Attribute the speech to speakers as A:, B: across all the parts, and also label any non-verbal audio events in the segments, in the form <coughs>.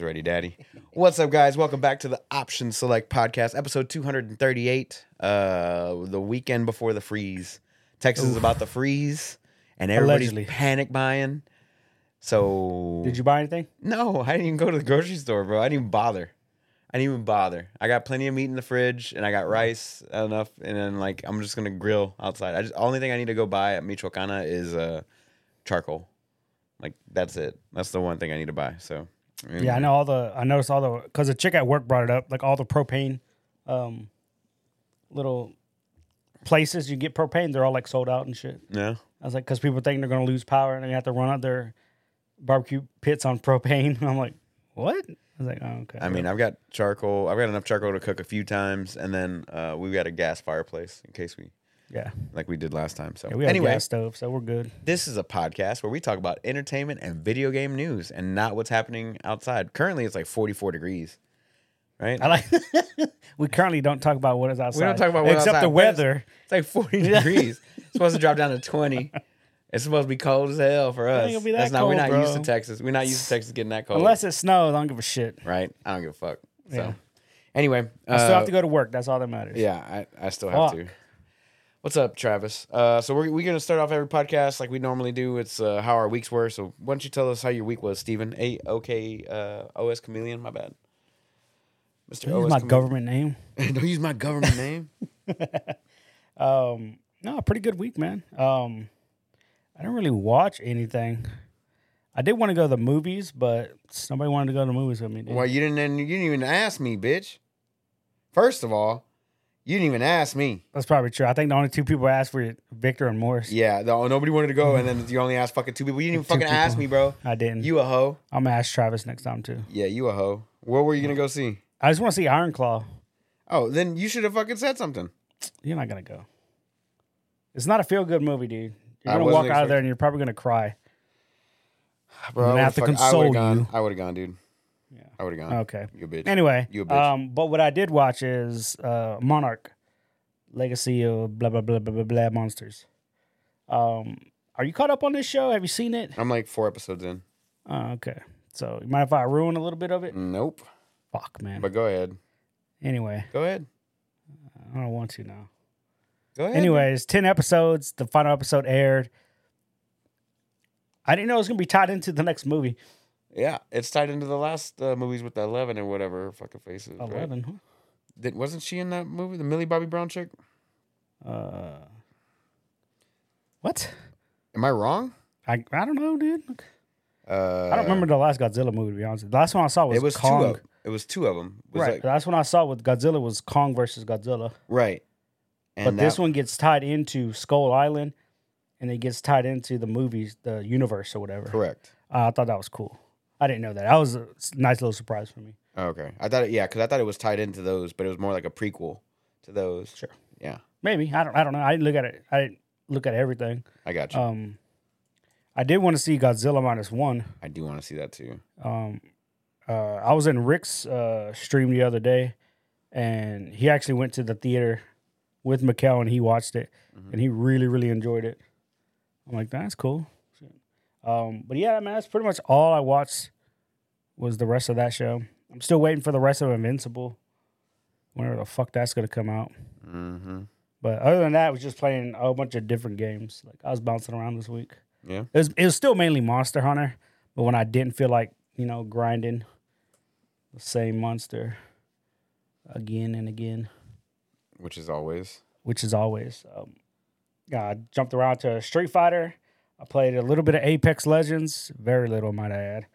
A: Ready?
B: Ready, Daddy. What's up, guys? Welcome back to the Option Select Podcast, episode 238. Uh, the weekend before the freeze. Texas is about to freeze, and everybody's
A: Allegedly.
B: panic buying. So,
A: Did you buy anything?
B: No, I didn't even go to the grocery store, bro. I didn't even bother. I didn't even bother. I got plenty of meat in the fridge, and I got rice enough, and then like I'm just gonna grill outside. I just only thing I need to go buy at Michoacana is uh charcoal. Like that's it. That's the one thing I need to buy. So
A: Yeah, I know all the. I noticed all the because the chick at work brought it up. Like all the propane, um, little places you get propane, they're all like sold out and shit.
B: Yeah.
A: I was like, because people think they're gonna lose power and they have to run out their barbecue pits on <laughs> propane. <laughs> I'm like, what? I was like, oh, okay.
B: I mean, I've got charcoal. I've got enough charcoal to cook a few times, and then uh, we've got a gas fireplace in case we
A: yeah,
B: like we did last time. So
A: yeah we have
B: anyway,
A: a gas stove, so we're good.
B: This is a podcast where we talk about entertainment and video game news and not what's happening outside. Currently, it's like 44 degrees, right?
A: I like. <laughs> we currently don't talk about what is outside.
B: we don't talk about what
A: except
B: outside,
A: the weather.
B: It's like 40 <laughs> degrees. It's supposed to drop down to 20. <laughs> It's supposed to be cold as hell for us.
A: ain't gonna be that
B: That's not. we're
A: cold,
B: not used to. Texas. We're not used to Texas getting that cold.
A: Unless it snows, I don't give a shit.
B: right? I don't give a fuck. So,
A: Yeah.
B: anyway,
A: I still
B: uh,
A: have to go to work. That's all that matters.
B: Yeah, I, I still have
A: Fuck.
B: to. What's up, Travis? Uh, so we're, we're going to start off every podcast like we normally do. It's uh, how our weeks were. So why don't you tell us how your week was, Stephen? A OK uh, OS Kameleon. My bad, Mister
A: Use
B: OS.
A: my
B: Kameleon.
A: government name. <laughs>
B: Don't use my government name. <laughs>
A: Um, no, pretty good week, man. Um, I didn't really watch anything. I did want to go to the movies, but somebody wanted to go to the movies with me. Dude.
B: Well, you didn't. You didn't even ask me, bitch. First of all, you didn't even ask me.
A: That's probably true. I think the only two people asked were Victor and Morris.
B: Yeah, no, oh, nobody wanted to go, and then <sighs> you only asked fucking two people. You didn't even
A: Two
B: fucking ask me, bro.
A: I didn't.
B: You a hoe?
A: I'm gonna ask Travis next time too.
B: Yeah, you a hoe. What were you gonna go see?
A: I just want to see Iron Claw.
B: Oh, then you should have fucking said something.
A: You're not gonna go. It's not a feel good movie, dude. You're
B: I
A: gonna
B: wasn't
A: walk out of there and you're probably gonna cry. <sighs>
B: Bro,
A: I'm gonna
B: I
A: have to
B: would've fuck- I
A: console
B: would've gone.
A: you.
B: I would have gone, dude. I would have gone.
A: Okay.
B: You a bitch.
A: Anyway,
B: You a bitch.
A: um, but what I did watch is uh, Monarch, Legacy of blah blah blah blah blah blah monsters. Um, are you caught up on this show? Have you seen it?
B: I'm like four episodes in.
A: Oh, okay. So you mind if I ruin a little bit of it?
B: Nope.
A: Fuck, man.
B: But go ahead.
A: Anyway,
B: Go ahead.
A: I don't want to now.
B: Go ahead.
A: Anyways, ten episodes. The final episode aired. I didn't know it was gonna be tied into the next movie.
B: Yeah, it's tied into the last uh, movies with the Eleven or whatever her fucking faces. right?
A: Eleven. huh?
B: Did, wasn't she in that movie, the Millie Bobby Brown chick?
A: Uh, what?
B: Am I wrong?
A: I I don't know, dude.
B: Uh,
A: I don't remember the last Godzilla movie. To be honest, the last one I saw was
B: It was
A: Kong.
B: two of. It was two of them. Was
A: right.
B: like-
A: the last one I saw with Godzilla was Kong versus Godzilla.
B: right. And
A: but this one gets tied into Skull Island, and it gets tied into the movies, the universe or whatever.
B: correct.
A: Uh, I thought that was cool. I didn't know that. That was a nice little surprise for me.
B: Okay, I thought it, yeah, because I thought it was tied into those, but it was more like a prequel to those.
A: Sure.
B: Yeah,
A: Maybe I don't. I don't know. I didn't look at it. I didn't look at everything.
B: I got you.
A: Um, I did want to see Godzilla minus one.
B: I do want to see that too.
A: Um, uh, I was in Rick's uh, stream the other day, and he actually went to the theater with Mikkel, and he watched it,
B: Mhm.
A: and he really, really enjoyed it. I'm like, that's cool. Um, but yeah, man, that's pretty much all I watched. Was the rest of that show? I'm still waiting for the rest of Invincible. Whenever the fuck that's gonna come out.
B: Mm-hmm.
A: But other than that, I was just playing a whole bunch of different games. Like I was bouncing around this week.
B: Yeah.
A: It was, it was still mainly Monster Hunter, but when I didn't feel like you know grinding the same monster again and again,
B: Which is always.
A: which is always, um, yeah, I jumped around to Street Fighter. I played a little bit of Apex Legends, very little, might I add.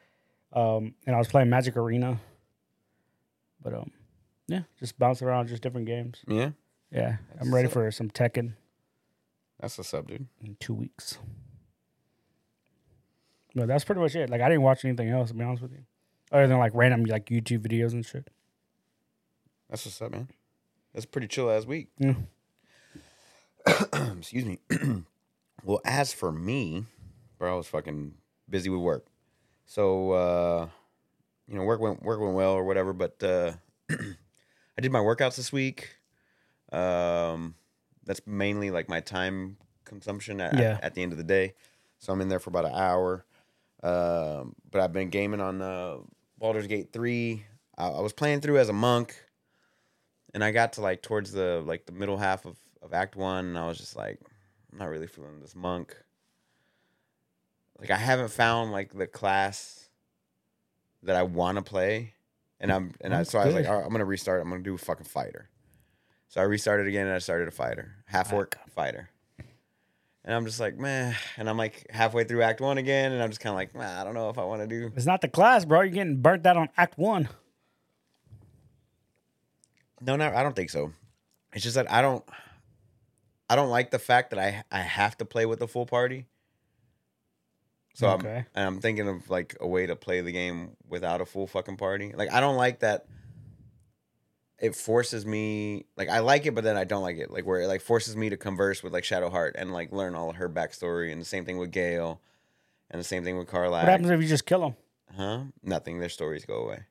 A: Um, and I was playing Magic Arena. But um, yeah, just bouncing around, just different games.
B: Yeah.
A: Yeah,
B: That's
A: I'm ready for some Tekken
B: That's what's up, dude.
A: in two weeks. But that's pretty much it. Like I didn't watch anything else to be honest with you, other than like random like YouTube videos and shit.
B: That's what's up, man. That's a pretty chill ass week.
A: Yeah. <coughs>
B: Excuse me. <coughs> well, as for me, bro, I was fucking busy with work. So uh you know, work went work went well or whatever, but uh <clears throat> I did my workouts this week. Um that's mainly like my time consumption at,
A: Yeah.
B: at the end of the day. So I'm in there for about an hour. Um, but I've been gaming on uh, Baldur's Gate three. I, I was playing through as a monk, and I got to like towards the like the middle half of, of Act One, and I was just like, I'm not really feeling this monk. Like I haven't found like the class that I want to play, and I'm and I, so I was like. All right, I'm gonna restart. I'm gonna do a fucking fighter. So I restarted again, and I started a fighter, half orc fighter. And I'm just like, man. And I'm like halfway through Act One again, and I'm just kind of like, man, I don't know if I want to do.
A: It's not the class, bro. You're getting burnt out on Act One.
B: No, no, I don't think so. It's just that I don't, I don't like the fact that I I have to play with the full party. So I'm and I'm thinking of like a way to play the game without a full fucking party. Like I don't like that. It forces me like I like it, but then I don't like it. Like where it like forces me to converse with like Shadowheart and like learn all of her backstory, and the same thing with Gale, and the same thing with Karlach.
A: What happens if you just kill them?
B: Huh? Nothing. Their stories go away,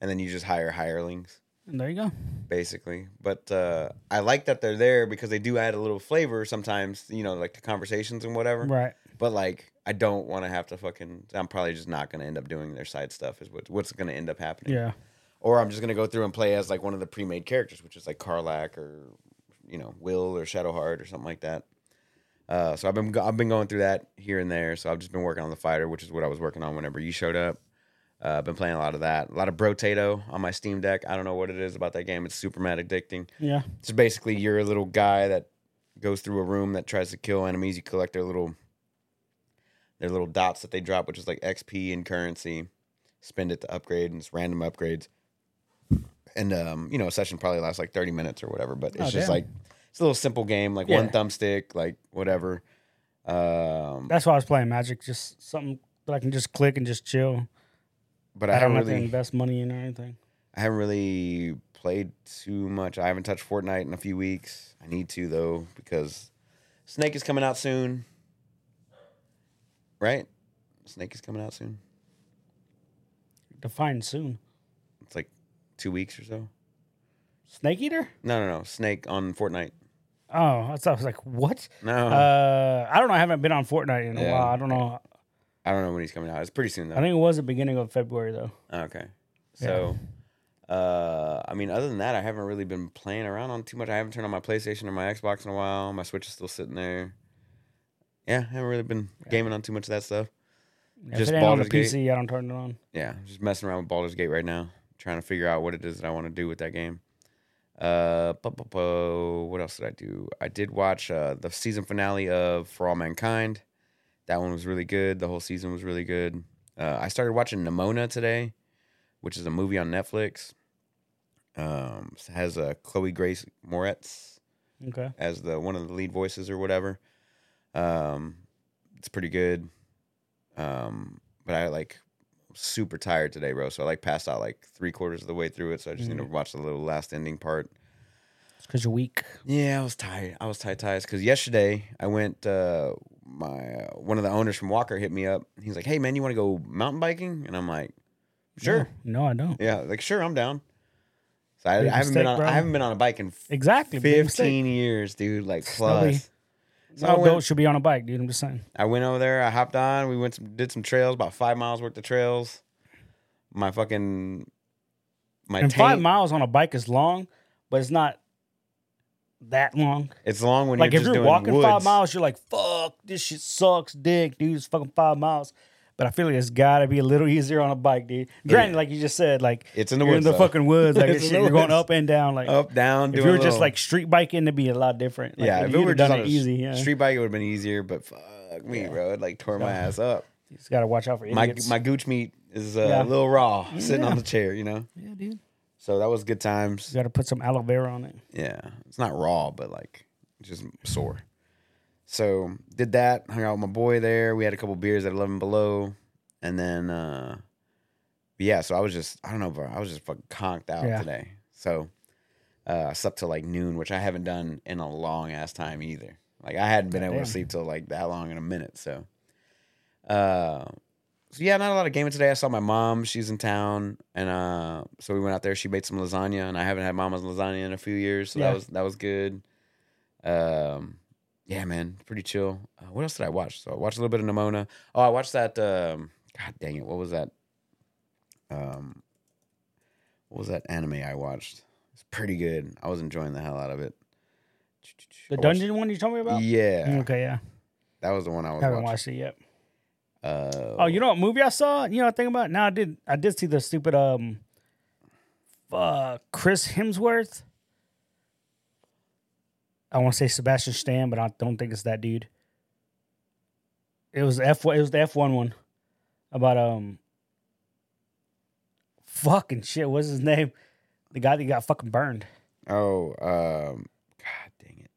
B: and then you just hire hirelings
A: And there you go.
B: basically. But uh, I like that they're there because they do add a little flavor sometimes, you know, like to conversations and whatever.
A: Right.
B: But like, I don't want to have to fucking. I'm probably just not going to end up doing their side stuff. Is what what's going to end up happening.
A: Yeah.
B: Or I'm just going to go through and play as like one of the pre-made characters, which is like Karlach or you know Will or Shadowheart or something like that. Uh, so I've been I've been going through that here and there. So I've just been working on the fighter, which is what I was working on whenever you showed up. Uh, I've been playing a lot of that, a lot of Brotato on my Steam Deck. I don't know what it is about that game. It's super mad addicting.
A: Yeah.
B: It's basically you're a little guy that goes through a room that tries to kill enemies. You collect their little their little dots that they drop, which is like XP and currency. Spend it to upgrade and it's random upgrades. And um, you know, a session probably lasts like 30 minutes or whatever, but it's
A: Oh,
B: just
A: damn.
B: like it's a little simple game, like one thumbstick, like whatever. Um,
A: That's why I was playing Magic. Just something that I can just click and just chill.
B: but
A: I,
B: I
A: don't
B: haven't
A: have to
B: really
A: invest money in or anything.
B: I haven't really played too much. I haven't touched Fortnite in a few weeks. I need to though because Snake is coming out soon. Right? Snake is coming out soon.
A: Define soon.
B: It's like two weeks or so.
A: Snake Eater?
B: No, no, no. Snake on Fortnite.
A: Oh, I was like, what?
B: No,
A: Uh, I don't know. I haven't been on Fortnite in a
B: Yeah.
A: while. I don't know.
B: I don't know when he's coming out. It's pretty soon though.
A: I think it was the beginning of February though.
B: Okay. So, uh, I mean, other than that, I haven't really been playing around on too much. I haven't turned on my PlayStation or my Xbox in a while. My Switch is still sitting there. Yeah, I haven't really been gaming on too much of that stuff. Just
A: it ain't on the
B: Baldur's Gate.
A: I don't turn it on.
B: Yeah, just messing around with Baldur's Gate right now, trying to figure out what it is that I want to do with that game. Uh, what else did I do? I did watch uh, the season finale of For All Mankind. That one was really good. The whole season was really good. Uh, I started watching Nimona today, which is a movie on Netflix. Um, it has uh, Chloe Grace Moretz
A: Okay.
B: as the one of the lead voices or whatever. Um, it's pretty good. Um, but I like super tired today, bro. So I like passed out like three quarters of the way through it. So I just need to watch the little last ending part.
A: It's because you're weak.
B: Yeah, I was tired. I was tight ties because yesterday I went. Uh, my uh, one of the owners from Walker hit me up. He's like, "Hey man, you want to go mountain biking?" And I'm like, "Sure."
A: No, no, I don't.
B: Yeah, like sure, I'm down. So I, I haven't
A: mistake,
B: been on.
A: bro.
B: I haven't been on a bike in
A: Exactly.
B: 15 years, dude. Like plus. So
A: No adult should be on a bike, dude. I'm just saying.
B: I went over there. I hopped on. We went some, did some trails, about five miles worth of trails. My fucking my
A: And five miles on a bike is long, but it's not that long.
B: It's long when
A: like
B: you're
A: if you're walking
B: woods.
A: five miles, you're like, "Fuck, this shit sucks, dick, dude." It's fucking five miles. But I feel like it's got to be a little <laughs> easier on a bike, dude. Granted, like you just said, like
B: It's in the
A: you're
B: woods.
A: in the
B: though.
A: fucking woods, like <laughs>
B: It's
A: shit,
B: in the
A: you're going up and down. Like
B: up down.
A: if you were
B: a
A: just like street biking, it'd be a lot different. Like,
B: yeah, if
A: you'd
B: it were
A: have
B: just
A: done
B: on
A: it
B: a
A: easy, yeah.
B: street bike, it would have been easier. But fuck me, bro, it like tore my ass up.
A: You just gotta watch out for
B: My
A: idiots.
B: my gooch meat is uh,
A: Yeah.
B: a little raw, sitting
A: Yeah.
B: on the chair. You know,
A: yeah, dude.
B: so that was good times.
A: You gotta put some aloe vera on it.
B: Yeah, it's not raw, but like just sore. So did that. Hung out with my boy there. We had a couple beers at Eleven Below, and then uh yeah. So I was just I don't know, bro. I was just fucking conked out
A: Yeah.
B: today. So uh, I slept till like noon, which I haven't done in a long ass time either. Like I hadn't been able
A: Goddamn.
B: to sleep till like that long in a minute. So, uh, so yeah, not a lot of gaming today. I saw my mom; she's in town, and uh, so we went out there. She made some lasagna, and I haven't had mama's lasagna in a few years, so
A: Yeah.
B: that was that was good. Um, yeah, man, pretty chill. Uh, what else did I watch? So I watched a little bit of Nimona. Oh, I watched that um, God dang it, what was that? Um, what was that anime I watched? It's pretty good. I was enjoying the hell out of it.
A: The
B: watched-
A: dungeon one you told me about?
B: Yeah,
A: Okay, yeah.
B: that was the one I was
A: Haven't
B: watching.
A: watched it yet.
B: Uh,
A: Oh, you know what movie I saw? You know what I think about? Now I did I did see the stupid um uh Chris Hemsworth. I want to say Sebastian Stan, but I don't think it's that dude. It was F it was the F one one about um fucking shit. What's his name? The guy that got fucking burned.
B: Oh, um, God dang it!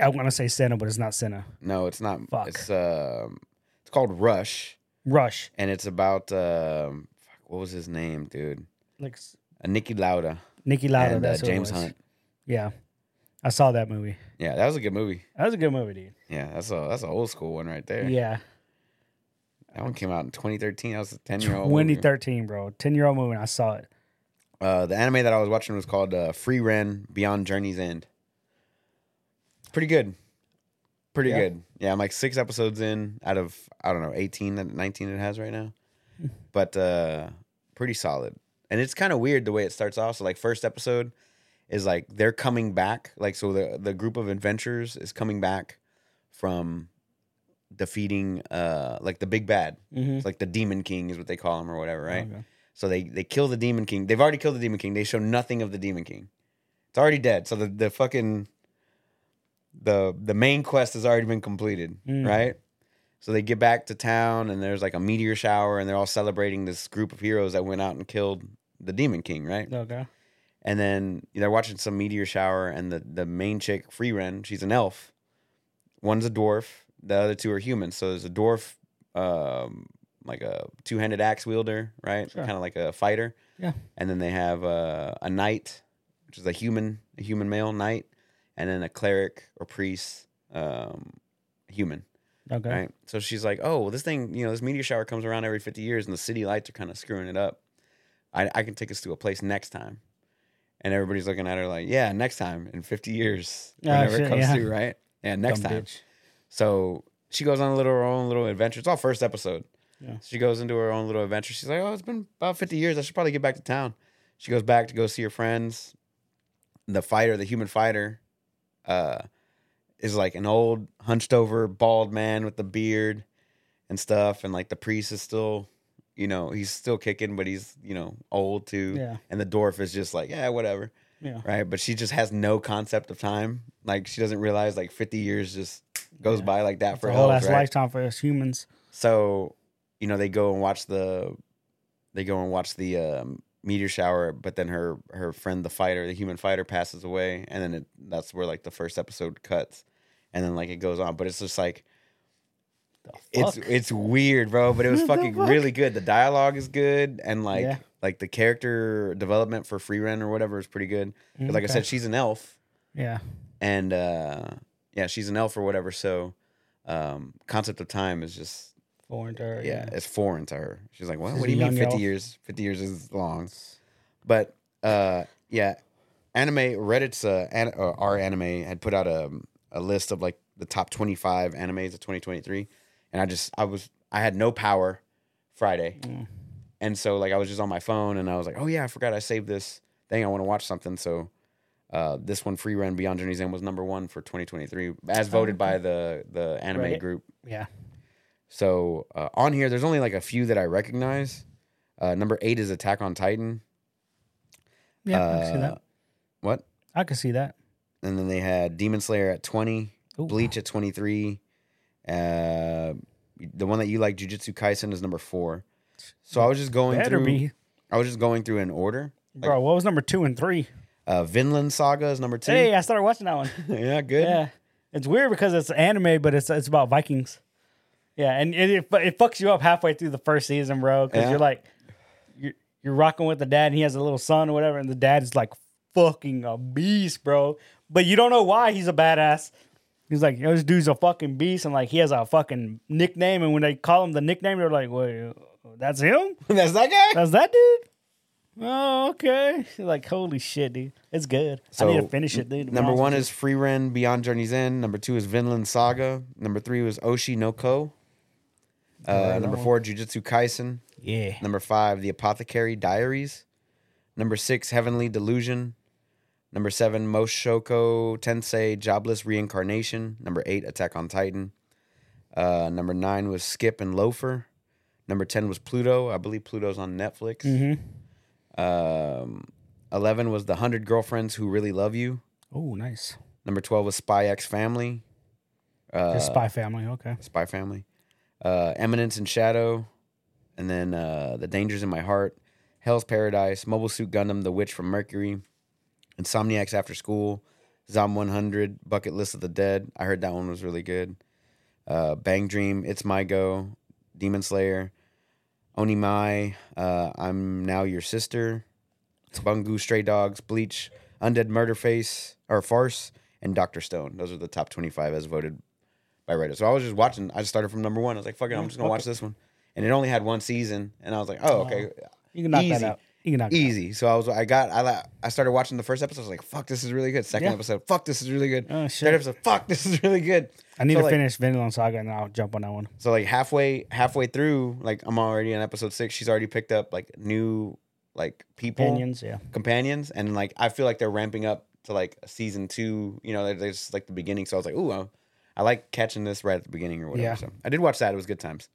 A: I, I want to say Senna, but it's not Senna.
B: No, it's not.
A: Fuck.
B: It's um, it's called Rush,
A: Rush.
B: and it's about um, fuck, what was his name, dude?
A: Like
B: Uh, Niki Lauda
A: Niki Lauda.
B: and uh,
A: that's who it
B: James. Hunt.
A: Yeah, I saw that movie.
B: Yeah, that was a good movie.
A: That was a good movie, dude.
B: Yeah, that's a that's an old school one right there.
A: Yeah.
B: That one came out in 2013. I was a 10 year old.
A: 2013, bro. 10 year old movie. I saw it.
B: Uh, the anime that I was watching was called uh, Frieren Beyond Journey's End. Pretty good. Pretty
A: Yeah.
B: good. Yeah, I'm like six episodes in out of, I don't know, 18, that 19 it has right now. <laughs> But uh, pretty solid. And it's kind of weird the way it starts off. So, like, first episode is like they're coming back. Like, so the, the group of adventurers is coming back from defeating, uh, like, the big bad.
A: Mm-hmm.
B: It's like the Demon King is what they call him or whatever, right?
A: Okay.
B: So they they kill the Demon King. They've already killed the Demon King. They show nothing of the Demon King. It's already dead. So the the fucking the the main quest has already been completed,
A: Mm.
B: right? So they get back to town and there's like a meteor shower and they're all celebrating this group of heroes that went out and killed the Demon King, right?
A: Okay.
B: And then they're watching some meteor shower and the the main chick, Frieren, she's an elf. One's a dwarf, the other two are humans. So there's a dwarf um like a two-handed axe wielder, right?
A: Sure.
B: Kind of like a fighter.
A: Yeah.
B: And then they have uh, a knight, which is a human, a human male knight, and then a cleric or priest, um, human,
A: Okay.
B: right? So she's like, "Oh, well, this thing, you know, this meteor shower comes around every 50 years, and the city lights are kind of screwing it up. I, I can take us to a place next time." And everybody's looking at her like, "Yeah, next time in 50 years,
A: Ah,
B: whenever
A: shit,
B: it comes
A: yeah.
B: through, right? Yeah, next
A: Dumb
B: time."
A: bitch.
B: So she goes on a little her own little adventure. It's all first episode.
A: Yeah.
B: She goes into her own little adventure. She's like, "Oh, it's been about fifty years. I should probably get back to town." She goes back to go see her friends. The fighter, the human fighter, uh, is like an old, hunched over, bald man with the beard and stuff. And like the priest is still, you know, he's still kicking, but he's you know old too.
A: Yeah.
B: And the dwarf is just like, yeah, whatever
A: Yeah.
B: right? But she just has no concept of time. Like she doesn't realize like 50 years just goes
A: Yeah.
B: by like that for
A: a whole ass
B: right?
A: lifetime for us humans.
B: So, you know, they go and watch the they go and watch the um, meteor shower, but then her her friend the fighter, the human fighter passes away and then it, that's where like the first episode cuts. And then like it goes on, but it's just like it's it's weird, bro, but it was <laughs> fucking
A: fuck?
B: really good. The dialogue is good and like
A: Yeah.
B: like the character development for Frieren or whatever is pretty good. like I said, she's an elf
A: yeah.
B: and uh yeah she's an elf or whatever so um concept of time is just
A: Foreign to her.
B: yeah,
A: Yeah.
B: it's foreign to her she's like what,
A: She's
B: what do you mean 50
A: elf.
B: years 50 years is long but uh yeah anime reddit's uh, an, uh our anime had put out a, a list of like the top 25 animes of 2023 and i just i was i had no power friday
A: Mm.
B: and so like i was just on my phone and i was like oh yeah i forgot i saved this thing i want to watch something so uh, this one, Frieren Beyond Journey's End, was number one for 2023, as voted by the the anime
A: Reddit?
B: group.
A: Yeah.
B: So uh, on here, there's only like a few that I recognize. Uh, number eight is Attack on Titan.
A: Yeah. I can see
B: Uh,
A: that.
B: What?
A: I can see that.
B: And then they had Demon Slayer at 20,
A: Ooh.
B: Bleach at 23. Uh, the one that you like, Jujutsu Kaisen, is number four. So I was just going
A: Better
B: through.
A: be.
B: I was just going through in order.
A: Bro, what was number two and three?
B: Uh, Vinland Saga is number two.
A: Hey, I started watching that one. <laughs>
B: yeah, good.
A: Yeah, it's weird because it's anime, but it's it's about Vikings. Yeah, and it it, it fucks you up halfway through the first season, bro. Because
B: Yeah.
A: you're like, you're you're rocking with the dad, and he has a little son or whatever, and the dad is like fucking a beast, bro. But you don't know why he's a badass. He's like, yo, this dude's a fucking beast, and like he has a fucking nickname, and when they call him the nickname, they're like, wait, that's him? <laughs>
B: That's that guy.
A: That's that dude? Oh, okay. Like, holy shit, dude. It's good. I need to finish it, dude.
B: Number one is Frieren Beyond Journey's End. Number two is Vinland Saga. Number three was Oshi no Ko. Uh, number four, Jujutsu Kaisen.
A: Yeah.
B: Number five, The Apothecary Diaries. Number six, Heavenly Delusion. Number seven, Mushoku Tensei Jobless Reincarnation. Number eight, Attack on Titan. Uh, number nine was Skip and Loafer. Number 10 was Pluto. I believe Pluto's on Netflix.
A: Mm-hmm.
B: Um, 11 was The 100 Girlfriends Who Really Love You.
A: Oh, nice.
B: Number 12 was Spy X Family. Uh,
A: Spy Family. Okay.
B: Spy Family. Uh, Eminence and Shadow. And then uh, The Dangers in My Heart. Hell's Paradise. Mobile Suit Gundam. The Witch from Mercury. Insomniacs After School. Zom 100. Bucket List of the Dead. I heard that one was really good. Uh, Bang Dream. It's My Go. Demon Slayer. Onimai. Uh, I'm Now Your Sister. Bungo Stray Dogs. Bleach. Undead Murder Face. Or Farce. And Doctor Stone. Those are the top 25 as voted by Reddit. So I was just watching. I just started from number one. I was like, "Fuck it, I'm just gonna watch this one." And it only had one season, and I was like, "Oh, okay,
A: You can knock
B: Easy.
A: that out. You can knock
B: easy." So I was, I got, I, I started watching the first episode. I was like, "Fuck, this is really good." Second
A: Yeah.
B: episode, "Fuck, this is really good."
A: Oh,
B: Third episode, "Fuck, this is really good."
A: I need
B: So,
A: to
B: like-
A: finish Vinland Saga and then I'll jump on that one.
B: So like halfway, halfway through, like I'm already in episode six. She's already picked up like new, like people,
A: Opinions, yeah.
B: companions, and like I feel like they're ramping up to like season two. You know, they're, they're just like the beginning. So I was like, "Ooh, I, I like catching this right at the beginning or whatever."
A: Yeah.
B: So I did watch that. It was good times.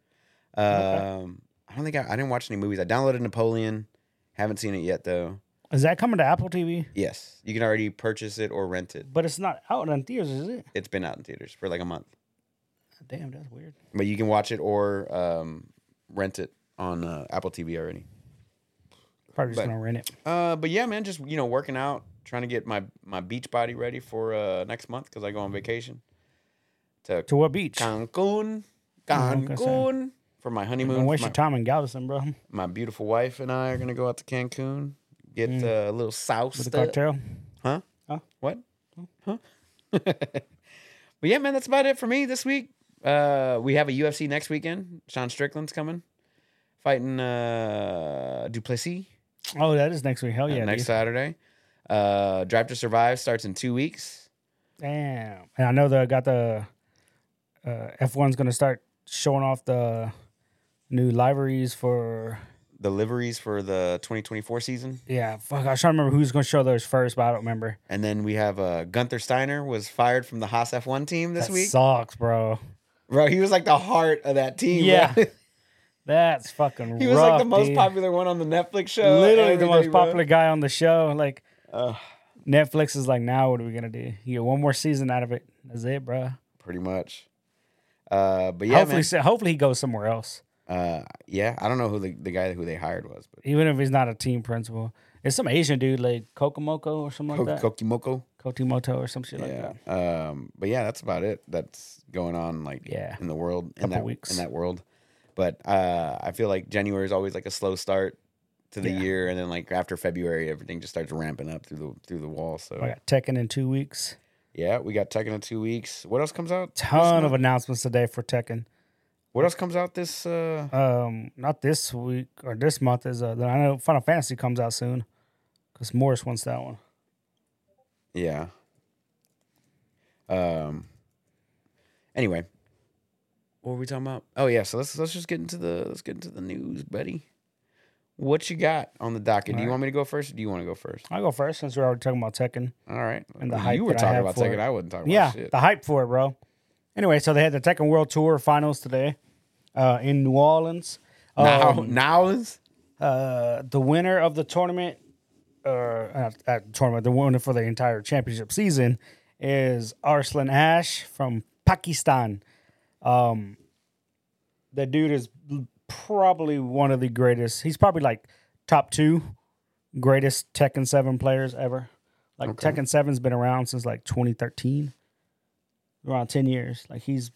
B: Um,
A: Okay.
B: I don't think I, I didn't watch any movies. I downloaded Napoleon. Haven't seen it yet though.
A: Is that coming to Apple TV?
B: Yes, you can already purchase it or rent it.
A: But it's not out in theaters, is it?
B: It's been out in theaters for like a month,
A: Damn, that's weird.
B: but you can watch it or um, rent it on uh, Apple TV already.
A: Probably just
B: But-
A: gonna rent it.
B: Uh, but yeah, man, just you know, working out, trying to get my my beach body ready for uh next month because I go on vacation to
A: To what beach?
B: Cancun,
A: Oh,
B: Cancun for my honeymoon.
A: Don't waste
B: my,
A: your time in Galveston, bro.
B: My beautiful wife and I are gonna go out to Cancun, get
A: Mm.
B: uh, a little south
A: the
B: stuff.
A: cartel.
B: Huh?
A: Huh?
B: What? Huh? <laughs> but yeah, man, that's about it for me this week. Uh, we have a UFC next weekend. Sean Strickland's coming, fighting uh Du Plessis
A: Oh, that is next week. Hell
B: uh,
A: yeah,
B: next
A: dude.
B: Saturday. Uh, Drive to Survive starts in two weeks.
A: Damn. And I know they got the uh, F1's gonna start showing off the new liveries for
B: The liveries for the 2024 season,
A: yeah, fuck. I was trying to remember who's gonna show those first, but I don't remember.
B: and then we have uh, Gunther Steiner was fired from the Haas F1 team this
A: that
B: week.
A: sucks, bro.
B: Bro, he was like the heart of that team.
A: Yeah. <laughs> That's fucking
B: he was like the most
A: dude.
B: popular one on the Netflix show.
A: Literally the most
B: bro.
A: popular guy on the show. Like
B: Ugh.
A: Netflix is like, now what are we gonna do? You get one more season out of it. That's it, bro.
B: pretty much. Uh, but yeah,
A: hopefully,
B: man.
A: so- hopefully he goes somewhere else.
B: Uh, yeah, I don't know who the, the guy who they hired was, but
A: Even if he's not a team principal, it's some Asian dude like Kokomoko or something like that.
B: Kokimoko.
A: Kotimoto or some shit like that.
B: Um, but yeah, that's about it. That's going on like
A: Yeah.
B: in the world in
A: Couple
B: that
A: weeks.
B: in that world. But uh, I feel like January is always like a slow start to the
A: Yeah.
B: year, and then like after February, everything just starts ramping up through the through the wall. So
A: I got Tekken in two weeks.
B: yeah, we got Tekken in two weeks. What else comes out?
A: Ton of announcements today for Tekken.
B: What else comes out this? Uh,
A: Um, not this week or this month is uh. I know Final Fantasy comes out soon, because Morris wants that one.
B: yeah. Um. Anyway, what were we talking about? Oh yeah, so let's let's just get into the let's get into the news, buddy. What you got on the docket? do you
A: Alright.
B: want me to go first? Or do you want to go first?
A: I'll go first since we're already talking about Tekken.
B: All right.
A: And the hype
B: you were talking about Tekken.
A: it.
B: I wasn't talking
A: Yeah,
B: about shit.
A: the hype for it, bro. Anyway, so they had the Tekken World Tour finals today, uh, in New Orleans.
B: now,
A: Um,
B: now is
A: uh, the winner of the tournament, uh, uh, tournament, the winner for the entire championship season is Arslan Ash from Pakistan. Um, the dude is probably one of the greatest. He's probably like top two greatest Tekken Seven players ever. Like
B: Okay.
A: Tekken Seven's been around since like 2013, around 10 years. Like he's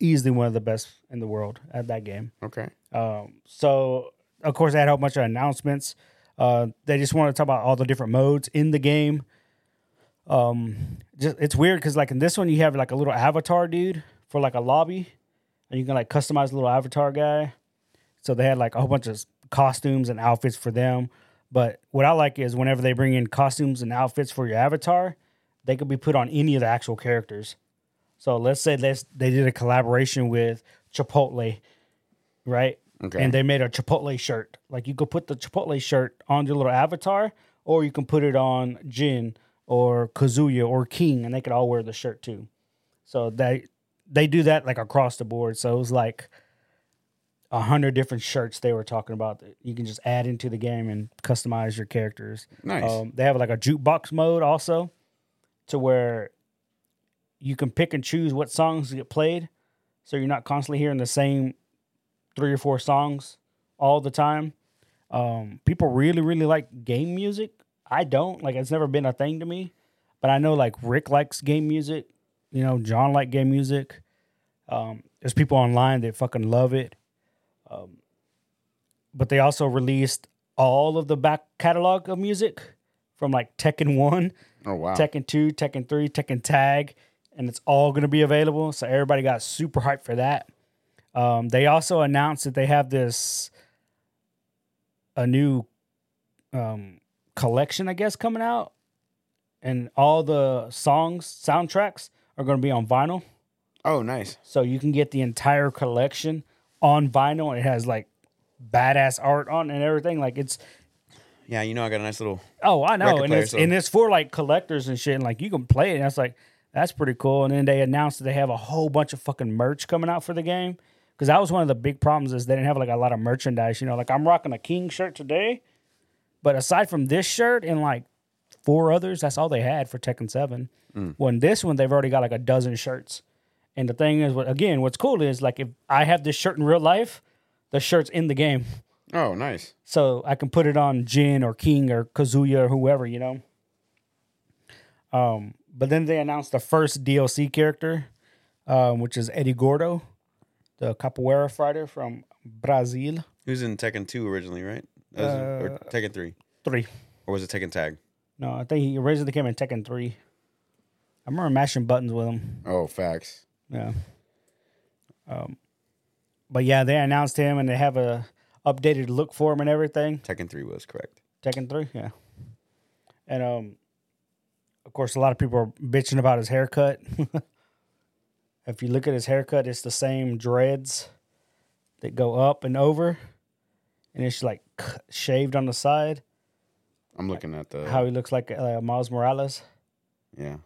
A: easily one of the best in the world at that game.
B: okay.
A: Um, so of course they had a whole bunch of announcements. Uh, they just want to talk about all the different modes in the game. Um, just it's weird because like in this one you have like a little avatar dude for like a lobby, and you can like customize a little avatar guy. So they had like a whole bunch of costumes and outfits for them. But what I like is whenever they bring in costumes and outfits for your avatar, they could be put on any of the actual characters. So let's say this, they did a collaboration with Chipotle right?
B: Okay.
A: And they made a Chipotle shirt. Like you could put the Chipotle shirt on your little avatar, or you can put it on Jin or Kazuya or King, and they could all wear the shirt too. So they they do that like across the board. So it was like a hundred different shirts they were talking about that you can just add into the game and customize your characters.
B: nice.
A: Um, they have like a jukebox mode also, to where you can pick and choose what songs get played, so you're not constantly hearing the same three or four songs all the time. Um, people really, really like game music. I don't like. It's never been a thing to me, but I know like Rick likes game music. You know, John like game music. Um, there's people online that fucking love it. Um, but they also released all of the back catalog of music from like Tekken One,
B: oh wow.
A: Tekken 2, Tekken 3, Tekken Tag, and it's all going to be available. So everybody got super hyped for that. Um, they also announced that they have this a new um, collection, I guess, coming out, and all the songs, soundtracks are going to be on vinyl.
B: oh, nice.
A: So you can get the entire collection on vinyl. It has like badass art on and everything. Like it's
B: Yeah, you know I got a nice little.
A: Oh, I know, and
B: player,
A: it's
B: so-
A: and it's for like collectors and shit. And like you can play it. And that's like that's pretty cool. And then they announced that they have a whole bunch of fucking merch coming out for the game. Because that was one of the big problems is they didn't have like a lot of merchandise. You know, like I'm rocking a King shirt today, but aside from this shirt and like four others, that's all they had for Tekken Seven.
B: Mm.
A: When this one, they've already got like a dozen shirts. And the thing is, what again, what's cool is like if I have this shirt in real life, the shirt's in the game
B: Oh, nice.
A: so I can put it on Jin or King or Kazuya or whoever, you know. Um, but then they announced the first DLC character, um, which is Eddie Gordo, the capoeira fighter from Brazil.
B: Who's in Tekken 2 originally, right? That was- or
A: Uh,
B: Tekken 3?
A: Three.
B: Or was it Tekken Tag?
A: No, I think he originally came in Tekken three. I remember mashing buttons with him.
B: Oh, facts.
A: Yeah. Um, but yeah, they announced him and they have a updated look for him and everything.
B: Tekken 3 was correct.
A: Tekken three, yeah. And um, of course, a lot of people are bitching about his haircut. <laughs> if you look at his haircut, it's the same dreads that go up and over, and it's like shaved on the side.
B: I'm looking at the.
A: How he looks like uh, Miles Morales,
B: yeah.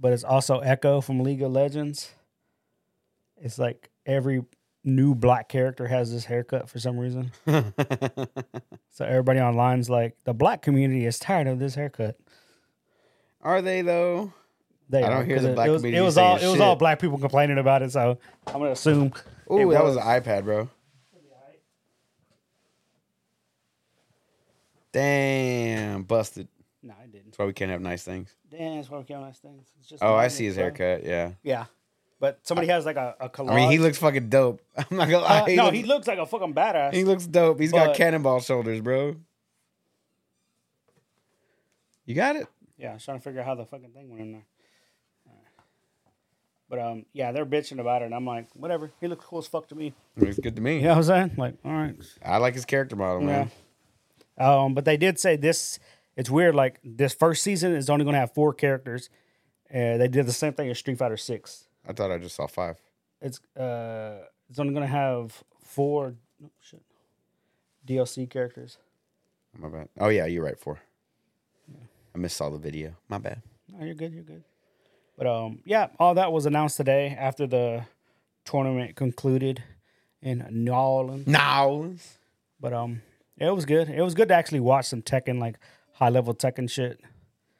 A: but it's also Ekko from League of Legends. It's like every new black character has this haircut for some reason. <laughs> So everybody online's like, the black community is tired of this haircut.
B: Are they, though?
A: They
B: I don't
A: are,
B: hear
A: 'cause
B: the black
A: it was,
B: community
A: It was
B: saying
A: all it was all black people complaining about it. So I'm gonna assume.
B: Oh,
A: It
B: that was
A: was.
B: an iPad, bro. Damn, busted.
A: No, I didn't.
B: That's why we can't have nice things.
A: Damn, that's why we can't have nice things. It's just
B: Oh, I see his
A: bro.
B: haircut. Yeah.
A: Yeah, but somebody has like a, a collage.
B: I mean, he looks fucking dope. <laughs> I'm not gonna lie.
A: Uh,
B: he
A: no,
B: looks,
A: he looks like a fucking badass.
B: he looks dope. He's got cannonball shoulders, bro. You got it.
A: Yeah, I was trying to figure out how the fucking thing went in there. But um, yeah, they're bitching about it, and I'm like, whatever. He looks cool as fuck to me.
B: Looks good to me.
A: You know what I'm saying? Like, all right.
B: I like his character model,
A: Yeah.
B: man.
A: Um, but they did say this. It's weird. Like this first season is only going to have four characters. Uh, they did the same thing as Street Fighter Six.
B: I thought I just saw five.
A: It's uh, it's only going to have four no, shit, DLC characters.
B: My bad. Oh yeah, you're right. Four. I missed all the video. My bad.
A: No, you're good. You're good. But um, yeah, all that was announced today after the tournament concluded in New Orleans.
B: No.
A: But um, it was good. It was good to actually watch some Tekken, like high level Tekken shit.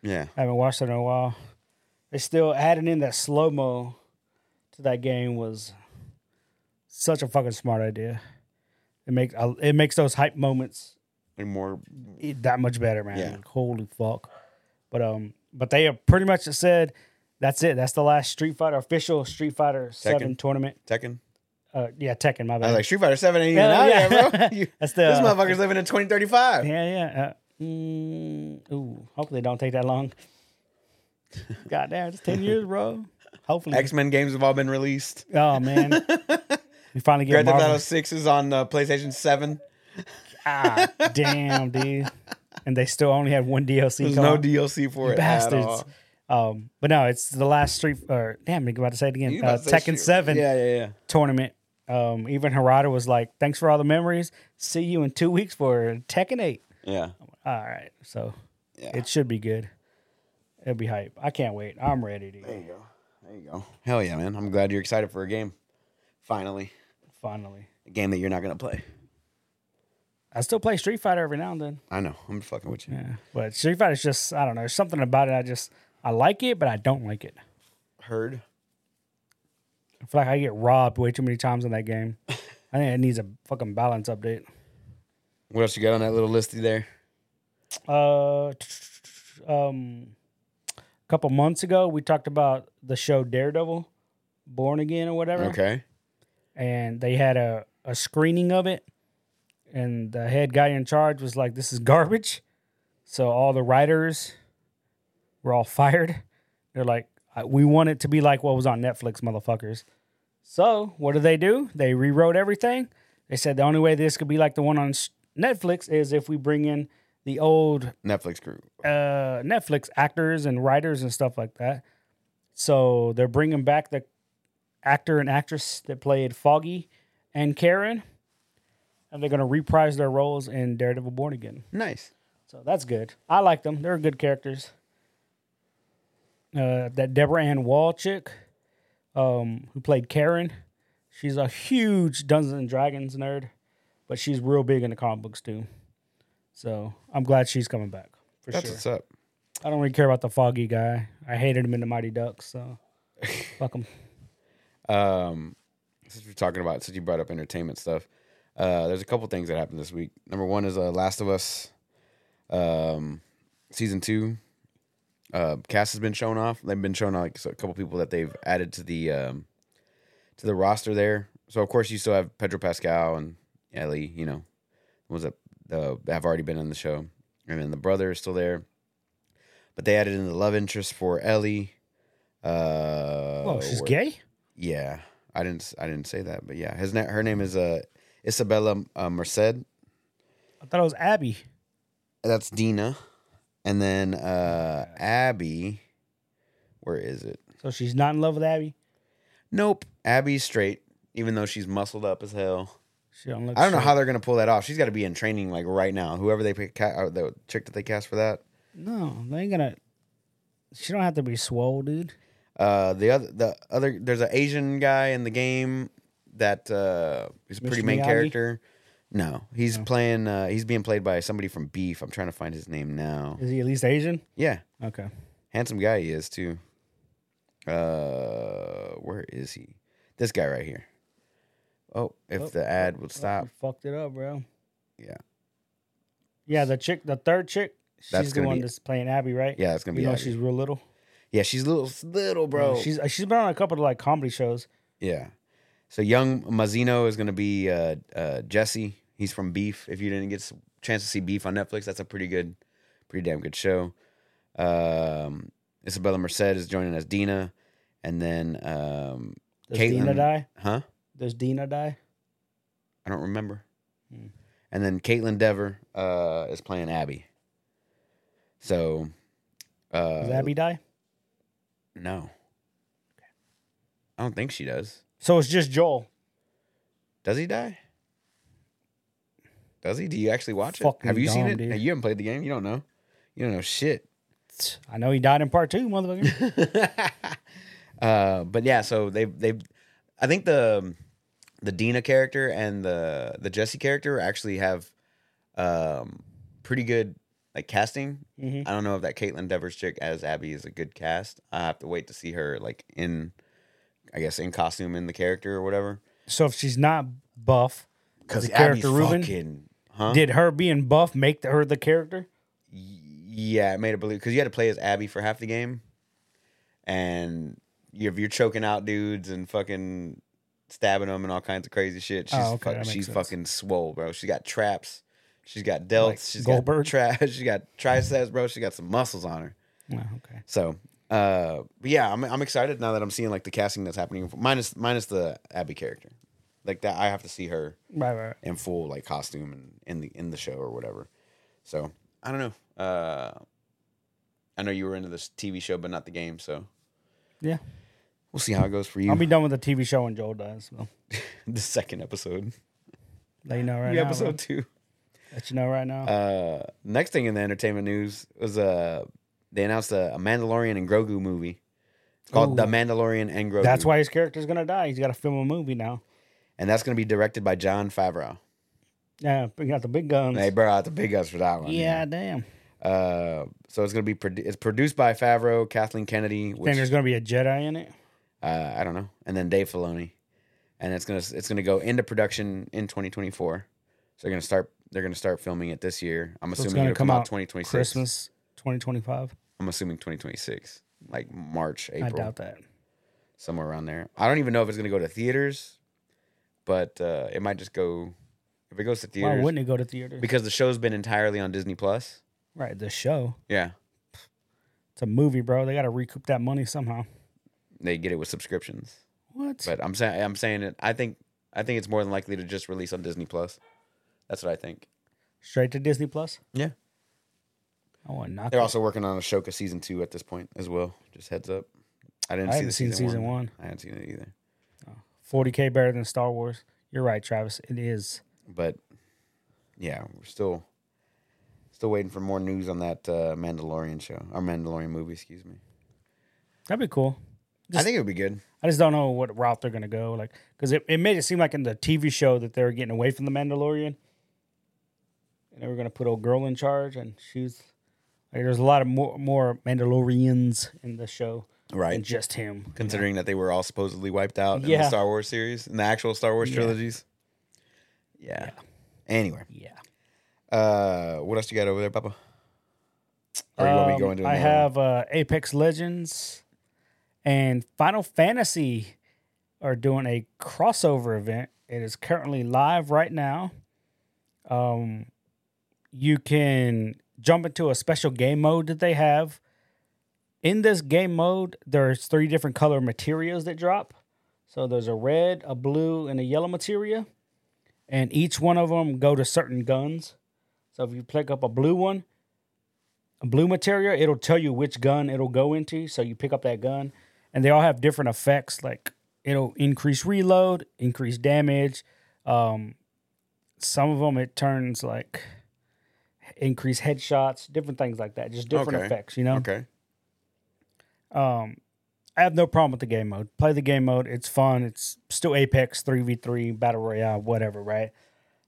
B: Yeah.
A: I haven't watched it in a while. They still adding in that slow mo to that game was such a fucking smart idea. It makes uh, it makes those hype moments
B: Like more.
A: that much better, man.
B: Yeah.
A: Like, holy fuck! But um, but they have pretty much said that's it. That's the last Street Fighter official Street Fighter Seven
B: Tekken?
A: tournament.
B: Tekken.
A: Uh, yeah, Tekken. My
B: I
A: bad.
B: was like, Street Fighter 7 ain't even
A: Yeah,
B: out
A: yeah.
B: yet, bro. <laughs> You-
A: That's the
B: this
A: uh,
B: motherfucker's living in 2035.
A: Yeah, yeah. Uh, mm, ooh, hopefully it don't take that long. <laughs> God damn, it's ten years, bro. Hopefully.
B: X Men games have all been released.
A: Oh man, <laughs> we finally get
B: Grand Theft. Auto 6 is on uh, PlayStation 7.
A: Ah, damn, dude. And they still only had one DLC.
B: There's no
A: out.
B: DLC for it. At
A: bastards. Um, but no, it's the last Street. Or damn, I'm about to say it again.
B: You
A: Uh,
B: about to say
A: Tekken
B: Street-
A: Seven
B: Yeah, yeah, yeah.
A: tournament Um, even Harada was like, "Thanks for all the memories. See you in two weeks for Tekken 8.
B: Yeah.
A: All right, so
B: Yeah.
A: it should be good. It'll be hype. I can't wait. I'm ready to
B: There you go. There you go. Hell yeah, man. I'm glad you're excited for a game. Finally.
A: finally.
B: A game that you're not gonna play.
A: I still play Street Fighter every now and then.
B: I know. I'm fucking with you.
A: Yeah, but Street Fighter is just I don't know. There's something about it. I just I like it, but I don't like it.
B: Heard.
A: I feel like I get robbed way too many times in that game. <laughs> I think it needs a fucking balance update.
B: What else you got on that little listy there?
A: Uh, um, a couple months ago, we talked about the show Daredevil, Born Again or whatever.
B: Okay.
A: and they had a, a screening of it and the head guy in charge was like this is garbage. So all the writers were all <laughs> fired. They're like we want it to be like what was on netflix motherfuckers. So what did they do? They rewrote everything. They said the only way this could be like the one on netflix is if we bring in the old
B: Netflix crew.
A: uh, Netflix actors and writers and stuff like that. So they're bringing back the actor and actress that played Foggy and Karen, and they're going to reprise their roles in Daredevil Born Again.
B: Nice.
A: So that's good. I like them. They're good characters. Uh, that Deborah Ann Woll chick, um, who played Karen, she's a huge Dungeons and Dragons nerd, but she's real big in the comic books too. So I'm glad she's coming back for
B: That's
A: sure.
B: what's up.
A: I don't really care about the Foggy guy. I hated him in the Mighty Ducks, so <laughs> fuck him.
B: Um, since we're talking about, since you brought up entertainment stuff, uh, there's a couple things that happened this week. Number one is uh, Last of Us, um, season two. Uh, cast has been shown off. They've been shown like so- a couple people that they've added to the um, to the roster there. So of course you still have Pedro Pascal and Ellie. You know, was that uh, have already been on the show, and then the brother is still there. But they added in the love interest for Ellie. Uh,
A: Oh, she's
B: where-
A: gay?
B: yeah, I didn't. I didn't say that, but yeah, his na- her name is uh Isabella uh, Merced.
A: I thought it was Abby.
B: That's Dina, and then uh Abby. Where is it?
A: So she's not in love with Abby?
B: Nope, Abby's straight, even though she's muscled up as hell.
A: She don't look
B: I don't know
A: straight.
B: how they're gonna pull that off. She's got to be in training like right now. Whoever they pick, ca- uh, the chick that they cast for that.
A: No, they ain't gonna. She don't have to be swole, dude.
B: Uh, the other, the other, there's an Asian guy in the game that uh, is a pretty
A: Mr.
B: main
A: Miyagi?
B: character. No, he's
A: No.
B: playing. Uh, he's being played by somebody from Beef. I'm trying to find his name now.
A: Is he at least Asian?
B: Yeah,
A: Okay.
B: handsome guy he is too. Uh, where is he? This guy right here. Oh, if
A: Oh,
B: the ad
A: oh,
B: would
A: oh,
B: stop.
A: you fucked it up, bro.
B: Yeah.
A: Yeah, the chick, the third chick,
B: That's
A: she's the
B: gonna
A: one
B: be-
A: that's playing Abby, right?
B: Yeah, it's gonna be.
A: You know
B: Abby.
A: she's real little.
B: yeah, she's little, little, bro.
A: She's she's been on a couple of like comedy shows.
B: Yeah. So Young Mazino is going to be uh, uh, Jesse. He's from Beef. If you didn't get a chance to see Beef on Netflix, that's a pretty good, pretty damn good show. Um, Isabela Merced is joining as Dina, and then um,
A: Does Dina die?
B: huh?
A: Does Dina die?
B: I don't remember.
A: Hmm.
B: And then Kaitlyn Dever uh, is playing Abby. So, uh,
A: Does Abby die?
B: no, I don't think she does.
A: So it's just Joel.
B: Does he die? Does he? Do you actually watch it? Have you seen it?
A: dude.
B: You haven't played the game. You don't know. You don't know shit.
A: I know he died in part two, motherfucker. <laughs>
B: uh, but yeah, so they they, I think the the Dina character and the the Jesse character actually have um pretty good like casting.
A: hmm
B: I don't know if that Kaitlyn Devers chick as Abby is a good cast. I have to wait to see her like in, I guess in costume in the character or whatever.
A: So if she's not buff,
B: Because
A: The character Ruben?
B: fucking, huh?
A: did her being buff make the, her the character?
B: Yeah, it made it believe because you had to play as Abby for half the game, and you- if you're choking out dudes and fucking stabbing them and all kinds of crazy shit, oh, she's
A: Oh, okay,
B: fuck- she's
A: sense.
B: fucking swole, bro. She got traps, she's got delts,
A: Like
B: she's
A: Goldberg?
B: got tra- <laughs> she got triceps, bro. She got some muscles on her.
A: Oh, okay.
B: So, uh, but yeah, I'm I'm excited now that I'm seeing like the casting that's happening minus minus the Abby character, like that. I have to see her
A: Right, right.
B: in full like costume and in the in the show or whatever. So I don't know. Uh, I know you were into this TV show, but not the game. So
A: Yeah.
B: we'll see how it goes for you.
A: I'll be done with the TV show when Joel dies. So. <laughs>
B: the second episode.
A: Let you know right
B: Yeah,
A: now.
B: episode
A: bro.
B: two.
A: Let you know right now.
B: Uh, next thing in the entertainment news was uh they announced a, a Mandalorian and Grogu movie. It's called
A: Ooh.
B: The Mandalorian and Grogu.
A: That's why his character's gonna die. He's got to film a movie now.
B: and that's going to be directed by Jon Favreau.
A: Yeah, bring out the big guns.
B: They brought out the big guns for that one.
A: yeah, damn.
B: Uh, so it's going to be produ- it's produced by Favreau, Kathleen Kennedy,
A: Think there's gonna be a Jedi in it?
B: uh, I don't know, and then Dave Filoni, and it's gonna it's gonna go into production in 2024. So they're gonna start they're gonna start filming it this year. I'm
A: So it's
B: assuming
A: gonna
B: it'll
A: come
B: come out
A: out
B: 2026.
A: Christmas 2025.
B: I'm assuming 2026, like March, April.
A: I doubt that.
B: somewhere around there. I don't even know if it's gonna go to theaters, but uh, it might just go. If it goes to theaters, Why
A: wouldn't it go to theaters?
B: because the show's been entirely on Disney Plus.
A: right, the show.
B: Yeah,
A: It's a movie, bro. They got to recoup that money somehow.
B: they get it with subscriptions.
A: What?
B: But I'm saying I'm saying it. I think I think it's more than likely to just release on Disney Plus. That's what I think.
A: Straight to Disney Plus?
B: Yeah.
A: I want not.
B: They're also working on Ahsoka season two at this point as well. Just heads up. I didn't
A: I
B: see
A: haven't
B: the
A: seen
B: season,
A: season
B: one.
A: one.
B: I haven't seen it either.
A: 40k better than Star Wars. You're right, Travis. It is.
B: But yeah, we're still still waiting for more news on that uh, Mandalorian show or Mandalorian movie. Excuse me.
A: That'd be cool.
B: I think it would be good.
A: I just don't know what route they're gonna go. Like, because it, it made it seem like in the TV show that they were getting away from the Mandalorian, and they were gonna put old girl in charge, and she's like, there's a lot of more more Mandalorians in the show
B: right?
A: than just him.
B: Considering that they were all supposedly wiped out in the
A: Yeah.
B: Star Wars series, in the actual Star Wars
A: Yeah.
B: trilogies. Yeah. Anyway,
A: Yeah.
B: uh, what else you got over there, Papa? Or you want me to go
A: Um,
B: into
A: I
B: another one?
A: have uh, Apex Legends and Final Fantasy are doing a crossover event. It is currently live right now. Um, you can jump into a special game mode that they have. In this game mode, there's three different color materials that drop. So there's a red, a blue, and a yellow material. and each one of them go to certain guns. So if you pick up a blue one, a blue material, it'll tell you which gun it'll go into. So you pick up that gun, and they all have different effects. Like it'll increase reload, increase damage. Um, some of them it turns like increase headshots, different things like that. Just different
B: Okay.
A: effects, you know.
B: Okay.
A: Um, I have no problem with the game mode. Play the game mode; it's fun. It's still Apex three v three battle royale, whatever, right?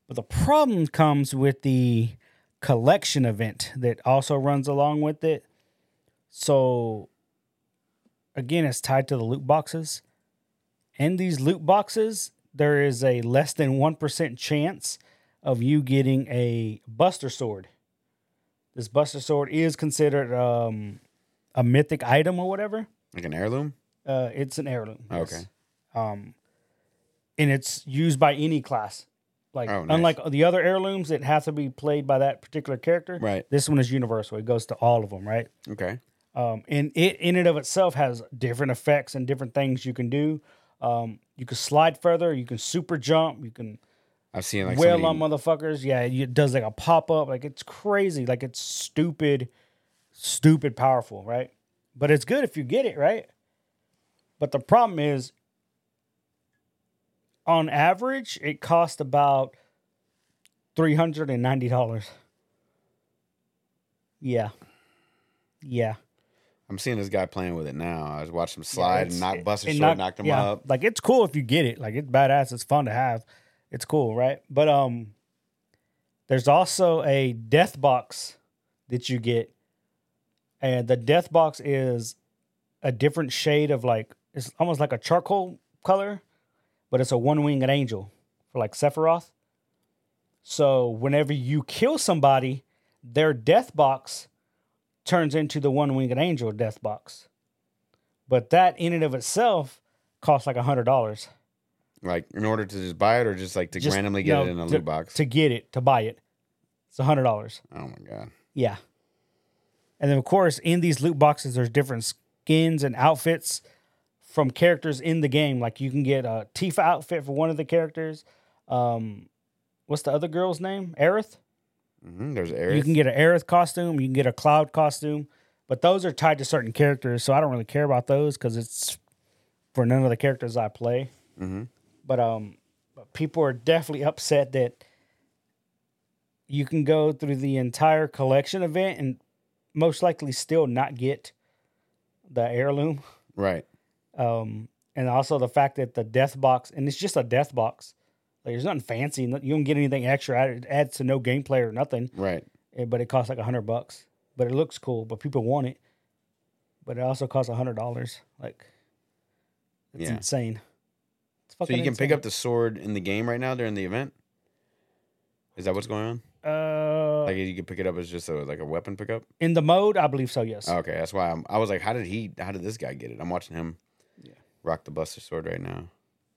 A: But the problem comes with the collection event that also runs along with it. So, again, it's tied to the loot boxes. In these loot boxes, there is a less than one percent chance of you getting a Buster Sword. This Buster Sword is considered um, a mythic item or whatever.
B: Like an heirloom?
A: Uh, it's an heirloom. yes.
B: Okay.
A: Um, and it's used by any class. Like
B: Oh, nice.
A: unlike the other heirlooms it has to be played by that particular character,
B: Right.
A: this one is universal. It goes to all of them, right?
B: Okay.
A: Um, and it in and of itself has different effects and different things you can do. Um, you can slide further. You can super jump. You can
B: I've seen like somebody,
A: on motherfuckers. Yeah, it does like a pop up. Like it's crazy. Like it's stupid, stupid powerful, right? But it's good if you get it right. But the problem is, on average, it costs about three hundred and ninety dollars. Yeah, yeah.
B: I'm seeing this guy playing with it now. I was watching him slide
A: it's-
B: and knock Buster
A: knock-
B: knocked him
A: yeah,
B: up.
A: Like it's cool if you get it. Like it's badass. It's fun to have. It's cool, right? But um, there's also a death box that you get, and the death box is a different shade of like it's almost like a charcoal color, but it's a one winged angel for like Sephiroth. So whenever you kill somebody, their death box turns into the one winged angel death box. But that in and of itself costs like a hundred dollars
B: Like in order to just buy it or just like to
A: Just,
B: randomly get
A: know,
B: it in a loot box.
A: to get it to buy it. It's a hundred dollars.
B: oh my god.
A: Yeah. And then of course in these loot boxes there's different skins and outfits from characters in the game. Like you can get a Tifa outfit for one of the characters. Um what's the other girl's name? Aerith?
B: hmm There's Aerith.
A: You can get an Aerith costume, you can get a Cloud costume, but those are tied to certain characters, so I don't really care about those because it's for none of the characters I play.
B: Mhm.
A: But um, But people are definitely upset that you can go through the entire collection event and most likely still not get the heirloom.
C: Right.
A: Um, and also the fact that the death box, and it's just a death box. Like there's nothing fancy. You don't get anything extra. It adds to no gameplay or nothing.
C: Right.
A: eh, But it costs like a hundred bucks. But it looks cool. But people want it. But it also costs a hundred dollars. Like it's
C: Yeah.
A: insane. It's
C: So you can pick up the sword in the game right now during the event. Is that what's going on?
A: Uh,
C: Like you can pick it up as just a, like a weapon pickup.
A: in the mode, I believe so. Yes.
C: Okay, that's why I'm, I was like, how did he? How did this guy get it? I'm watching him
A: Yeah.
C: rock the Buster Sword right now.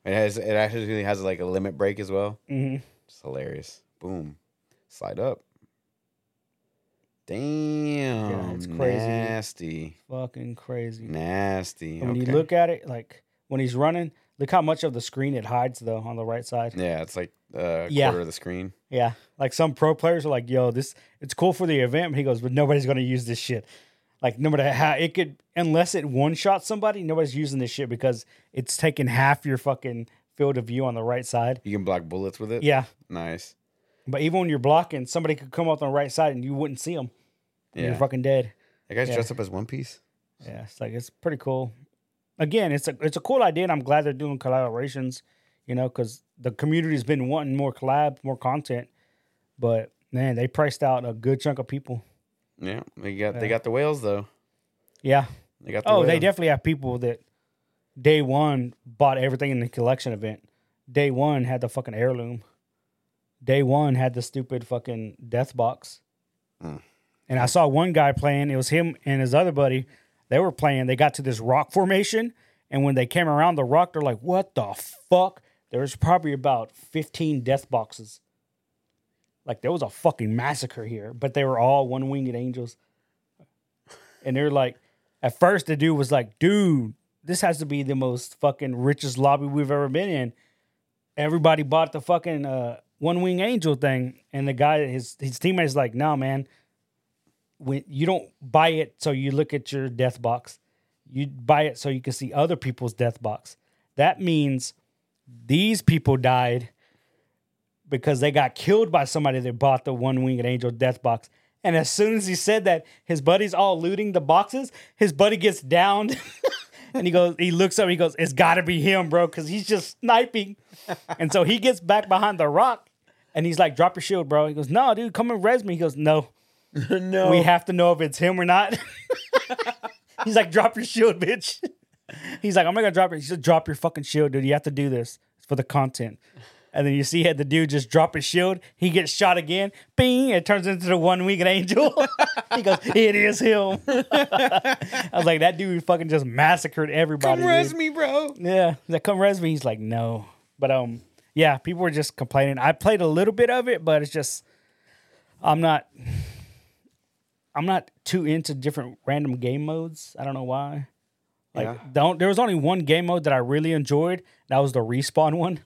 C: It has it actually has like a limit break as well.
A: hmm
C: It's hilarious. Boom, slide up. Damn,
A: it's crazy.
C: nasty,
A: Fucking crazy.
C: nasty.
A: And when
C: okay.
A: you look at it, like when he's running, look how much of the screen it hides though on the right side.
C: yeah, it's like a
A: Yeah.
C: quarter of the screen.
A: Yeah, like some pro players are like, "Yo, this it's cool for the event." But he goes, "But nobody's gonna use this shit." Like no matter how it could, unless it one shot somebody, nobody's using this shit because it's taking half your fucking field of view on the right side.
C: You can block bullets with it.
A: Yeah,
C: nice.
A: but even when you're blocking, somebody could come up on the right side and you wouldn't see them.
C: Yeah,
A: You're fucking dead.
C: that guy's
A: yeah.
C: dressed up as One Piece.
A: Yeah, it's like it's pretty cool. Again, it's a it's a cool idea, and I'm glad they're doing collaborations. You know, because the community's been wanting more collab, more content. But man, they priced out a good chunk of people.
C: Yeah, they got they got the whales though.
A: Yeah.
C: They got the
A: Oh, they definitely have people that day one bought everything in the collection event. Day one had the fucking heirloom. Day one had the stupid fucking death box.
C: Mm.
A: And I saw one guy playing. It was him and his other buddy. They were playing. They got to this rock formation, and when they came around the rock, they're like, "What the fuck?" There was probably about fifteen death boxes. Like there was a fucking massacre here, but they were all one winged angels. And they're like, at first the dude was like, dude, this has to be the most fucking richest lobby we've ever been in. Everybody bought the fucking uh, one wing angel thing, and the guy, his his teammates, like, no, man, when you don't buy it, so you look at your death box, you buy it so you can see other people's death box. That means these people died because they got killed by somebody that bought the one winged angel death box. And as soon as he said that, his buddy's all looting the boxes. His buddy gets downed <laughs> and he goes, he looks up, he goes, It's gotta be him, bro, because he's just sniping. <laughs> and so he gets back behind the rock and he's like, Drop your shield, bro. He goes, No, dude, come and res me. He goes, No, <laughs>
B: no.
A: we have to know if it's him or not. <laughs> he's like, Drop your shield, bitch. <laughs> He's like, I'm not gonna drop it. He said, Drop your fucking shield, dude. You have to do this. For the content. And then you see had the dude just drop his shield. He gets shot again. Bing! It turns into the one winged angel. he goes, "It is him." I was like, "That dude fucking just massacred everybody."
C: Come res
A: dude.
C: me, bro.
A: Yeah, he's like, "Come res me." He's like, "No," but um, yeah, people were just complaining. I played a little bit of it, but it's just, I'm not, I'm not too into different random game modes. I don't know why. Like,
C: Yeah.
A: don't there was only one game mode that I really enjoyed. That was the respawn one,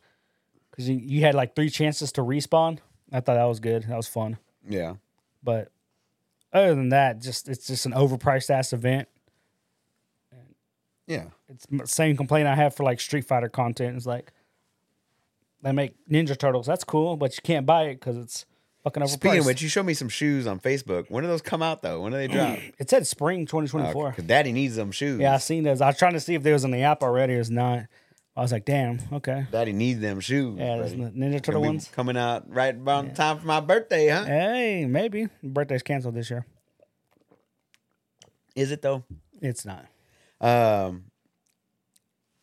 A: because you, you had like three chances to respawn. I thought that was good. That was fun.
C: Yeah.
A: But other than that, just it's just an overpriced ass event.
C: Yeah.
A: It's the same complaint I have for like Street Fighter content. It's like they make Ninja Turtles. That's cool, but you can't buy it because it's fucking overpriced.
B: Speaking of which, you showed me some shoes on Facebook. When do those come out though? When do they drop? <clears throat>
A: it said spring 2024.
B: Because Daddy needs them shoes.
A: Yeah, I seen those. I was trying to see if there was in the app already. It's not. I was like, damn, okay.
B: Daddy needs them shoes.
A: Yeah, those
B: buddy.
A: Ninja Turtle
B: Gonna be
A: ones.
B: coming out right around time for my birthday, huh?
A: Hey, maybe birthday's canceled this year.
B: Is it though?
A: It's not.
B: Um.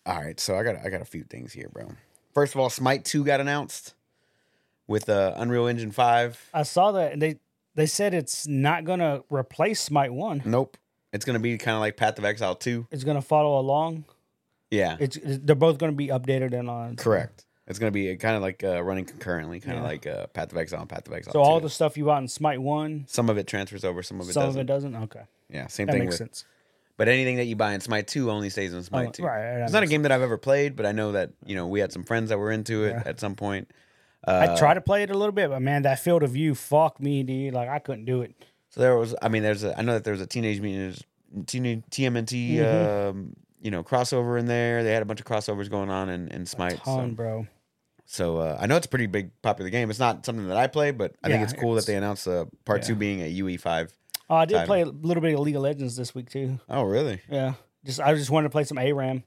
B: All right, so I got I got a few things here, bro. First of all, Smite Two got announced with uh, Unreal Engine Five.
A: I saw that and they they said it's not gonna replace Smite One.
B: Nope, it's gonna be kind of like Path of Exile Two.
A: It's gonna follow along.
B: Yeah,
A: It's they're both gonna be updated and on.
B: correct. It's gonna be kind of like uh, running concurrently, kind of
A: Yeah.
B: like uh, Path of Exile and Path of Exile.
A: So all the stuff you bought in Smite One,
B: some of it transfers over, some of it
A: some
B: doesn't.
A: of it doesn't. Okay,
B: Yeah, same
A: that
B: thing.
A: makes
B: With,
A: sense.
B: but anything that you buy in Smite Two only stays in Smite
A: Oh,
B: Two.
A: right, that
B: It's not a game that I've ever played, but I know that you know we had some friends that were into it
A: Yeah.
B: at some point.
A: I
B: Uh,
A: tried to play it a little bit, but man, that field of view, fuck me, dude. Like I couldn't do it.
B: So there was, I mean, there's a, I know that there was a Teenage Mutant Teen- TMNT,
A: Mhm.
B: um, you know, crossover in there. They had a bunch of crossovers going on in, in Smite.
A: Ton,
B: So,
A: bro.
B: So uh, I know it's a pretty big popular game. It's not something that I play, but I think it's cool
A: it's-
B: that they announced uh, part
A: yeah.
B: two being a UE five.
A: Oh, I did
B: Time.
A: play a little bit of League of Legends this week too.
B: Oh, really?
A: Yeah, just I just wanted to play some ARAM,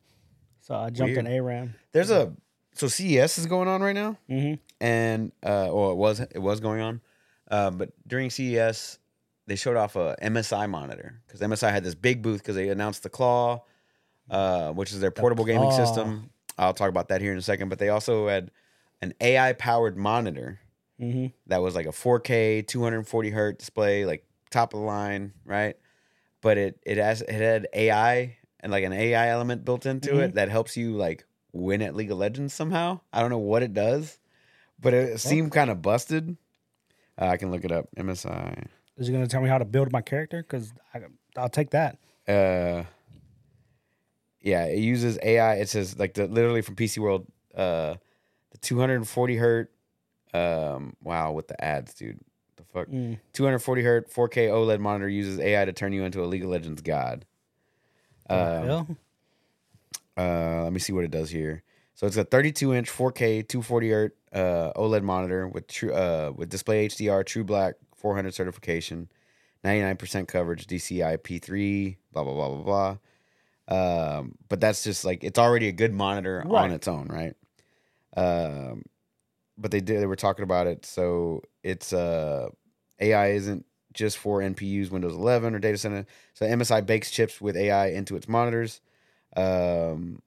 A: so I jumped
B: Weird.
A: in ARAM.
B: There's a so CES is going on right now,
A: Mm-hmm.
B: and uh, well, it was it was going on, uh, but during CES they showed off a MSI monitor because MSI had this big booth because they announced the Claw, uh, which is their portable gaming system. I'll talk about that here in a second, but they also had an AI powered monitor
A: Mm-hmm.
B: that was like a 4K 240 hertz display, like top of the line, right? But it it has it had AI and like an AI element built into it that helps you like win at League of Legends somehow. I don't know what it does, but it seemed kind of busted. Uh, I can look it up. MSI.
A: Is it gonna tell me how to build my character? Because I'll take that.
B: Uh, yeah, it uses AI. It says like the literally from PC World, uh, the 240 hertz. Um, wow, with the ads, dude. The fuck.
A: Mm.
B: 240 hertz 4K OLED monitor uses AI to turn you into a League of Legends god. Uh,
A: Well,
B: uh, let me see what it does here. So it's a 32 inch 4K 240 hertz uh, OLED monitor with true uh, with display HDR, True Black 400 certification, 99% coverage, DCI P3, blah blah blah blah blah. Um, but that's just like it's already a good monitor on its own, right? Um, but they did they were talking about it. So it's uh AI isn't just for NPUs, Windows 11 or data center. So MSI bakes chips with AI into its monitors. Um,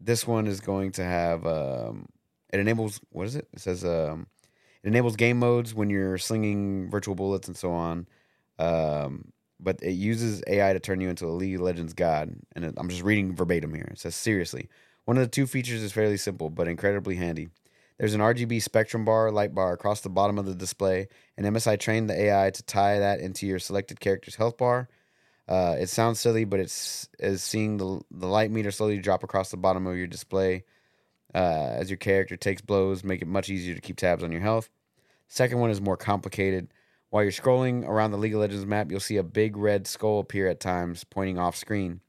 B: this one is going to have um, it enables what is it? It says um, it enables game modes when you're slinging virtual bullets and so on. Um, but it uses AI to turn you into a League of Legends god. And it, I'm just reading verbatim here. It says seriously, one of the two features is fairly simple but incredibly handy. There's an RGB spectrum bar, light bar across the bottom of the display, and MSI trained the AI to tie that into your selected character's health bar. Uh, it sounds silly, but it's is seeing the the light meter slowly drop across the bottom of your display uh, as your character takes blows, make it much easier to keep tabs on your health. Second one is more complicated. While you're scrolling around the League of Legends map, you'll see a big red skull appear at times, pointing off screen.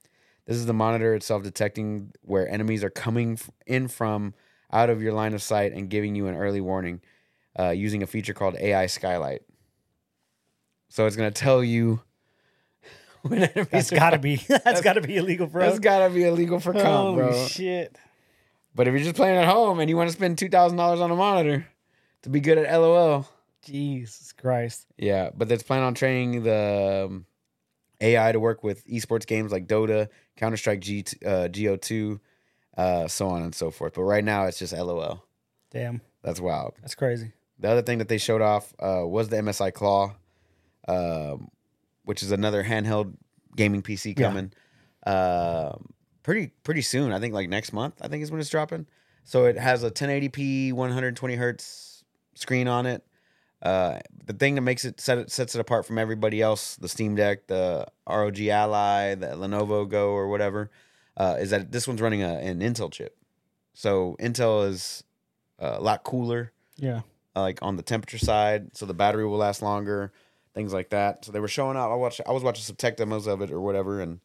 B: This is the monitor itself detecting where enemies are coming in from out of your line of sight and giving you an early warning uh, using a feature called AI Skylight. So it's going to tell you
A: that's
B: are
A: gotta <laughs> be that's gotta be illegal, bro.
B: That's got to be illegal for comp,
A: Holy
B: bro.
A: shit!
B: But if you're just playing at home and you want to spend $2,000 on a monitor to be good at LOL,
A: Jesus Christ!
B: Yeah, but that's planning on training the um, AI to work with esports games like Dota, Counter Strike, G uh, Go2, uh, so on and so forth. But right now, it's just LOL.
A: Damn,
B: That's wild.
A: that's crazy.
B: The other thing that they showed off uh, was the MSI Claw, um, which is another handheld gaming PC
A: Yeah.
B: coming. Um pretty pretty soon. I think like next month. I think is when it's dropping. So it has a 1080p 120 hertz screen on it. Uh, the thing that makes it set it sets it apart from everybody else, the Steam Deck, the ROG Ally, the Lenovo Go or whatever, uh, is that this one's running a, an Intel chip. So Intel is uh, a lot cooler
A: Yeah,
B: uh, like on the temperature side, so the battery will last longer, things like that. So they were showing up. I watched. I was watching some tech demos of it or whatever, and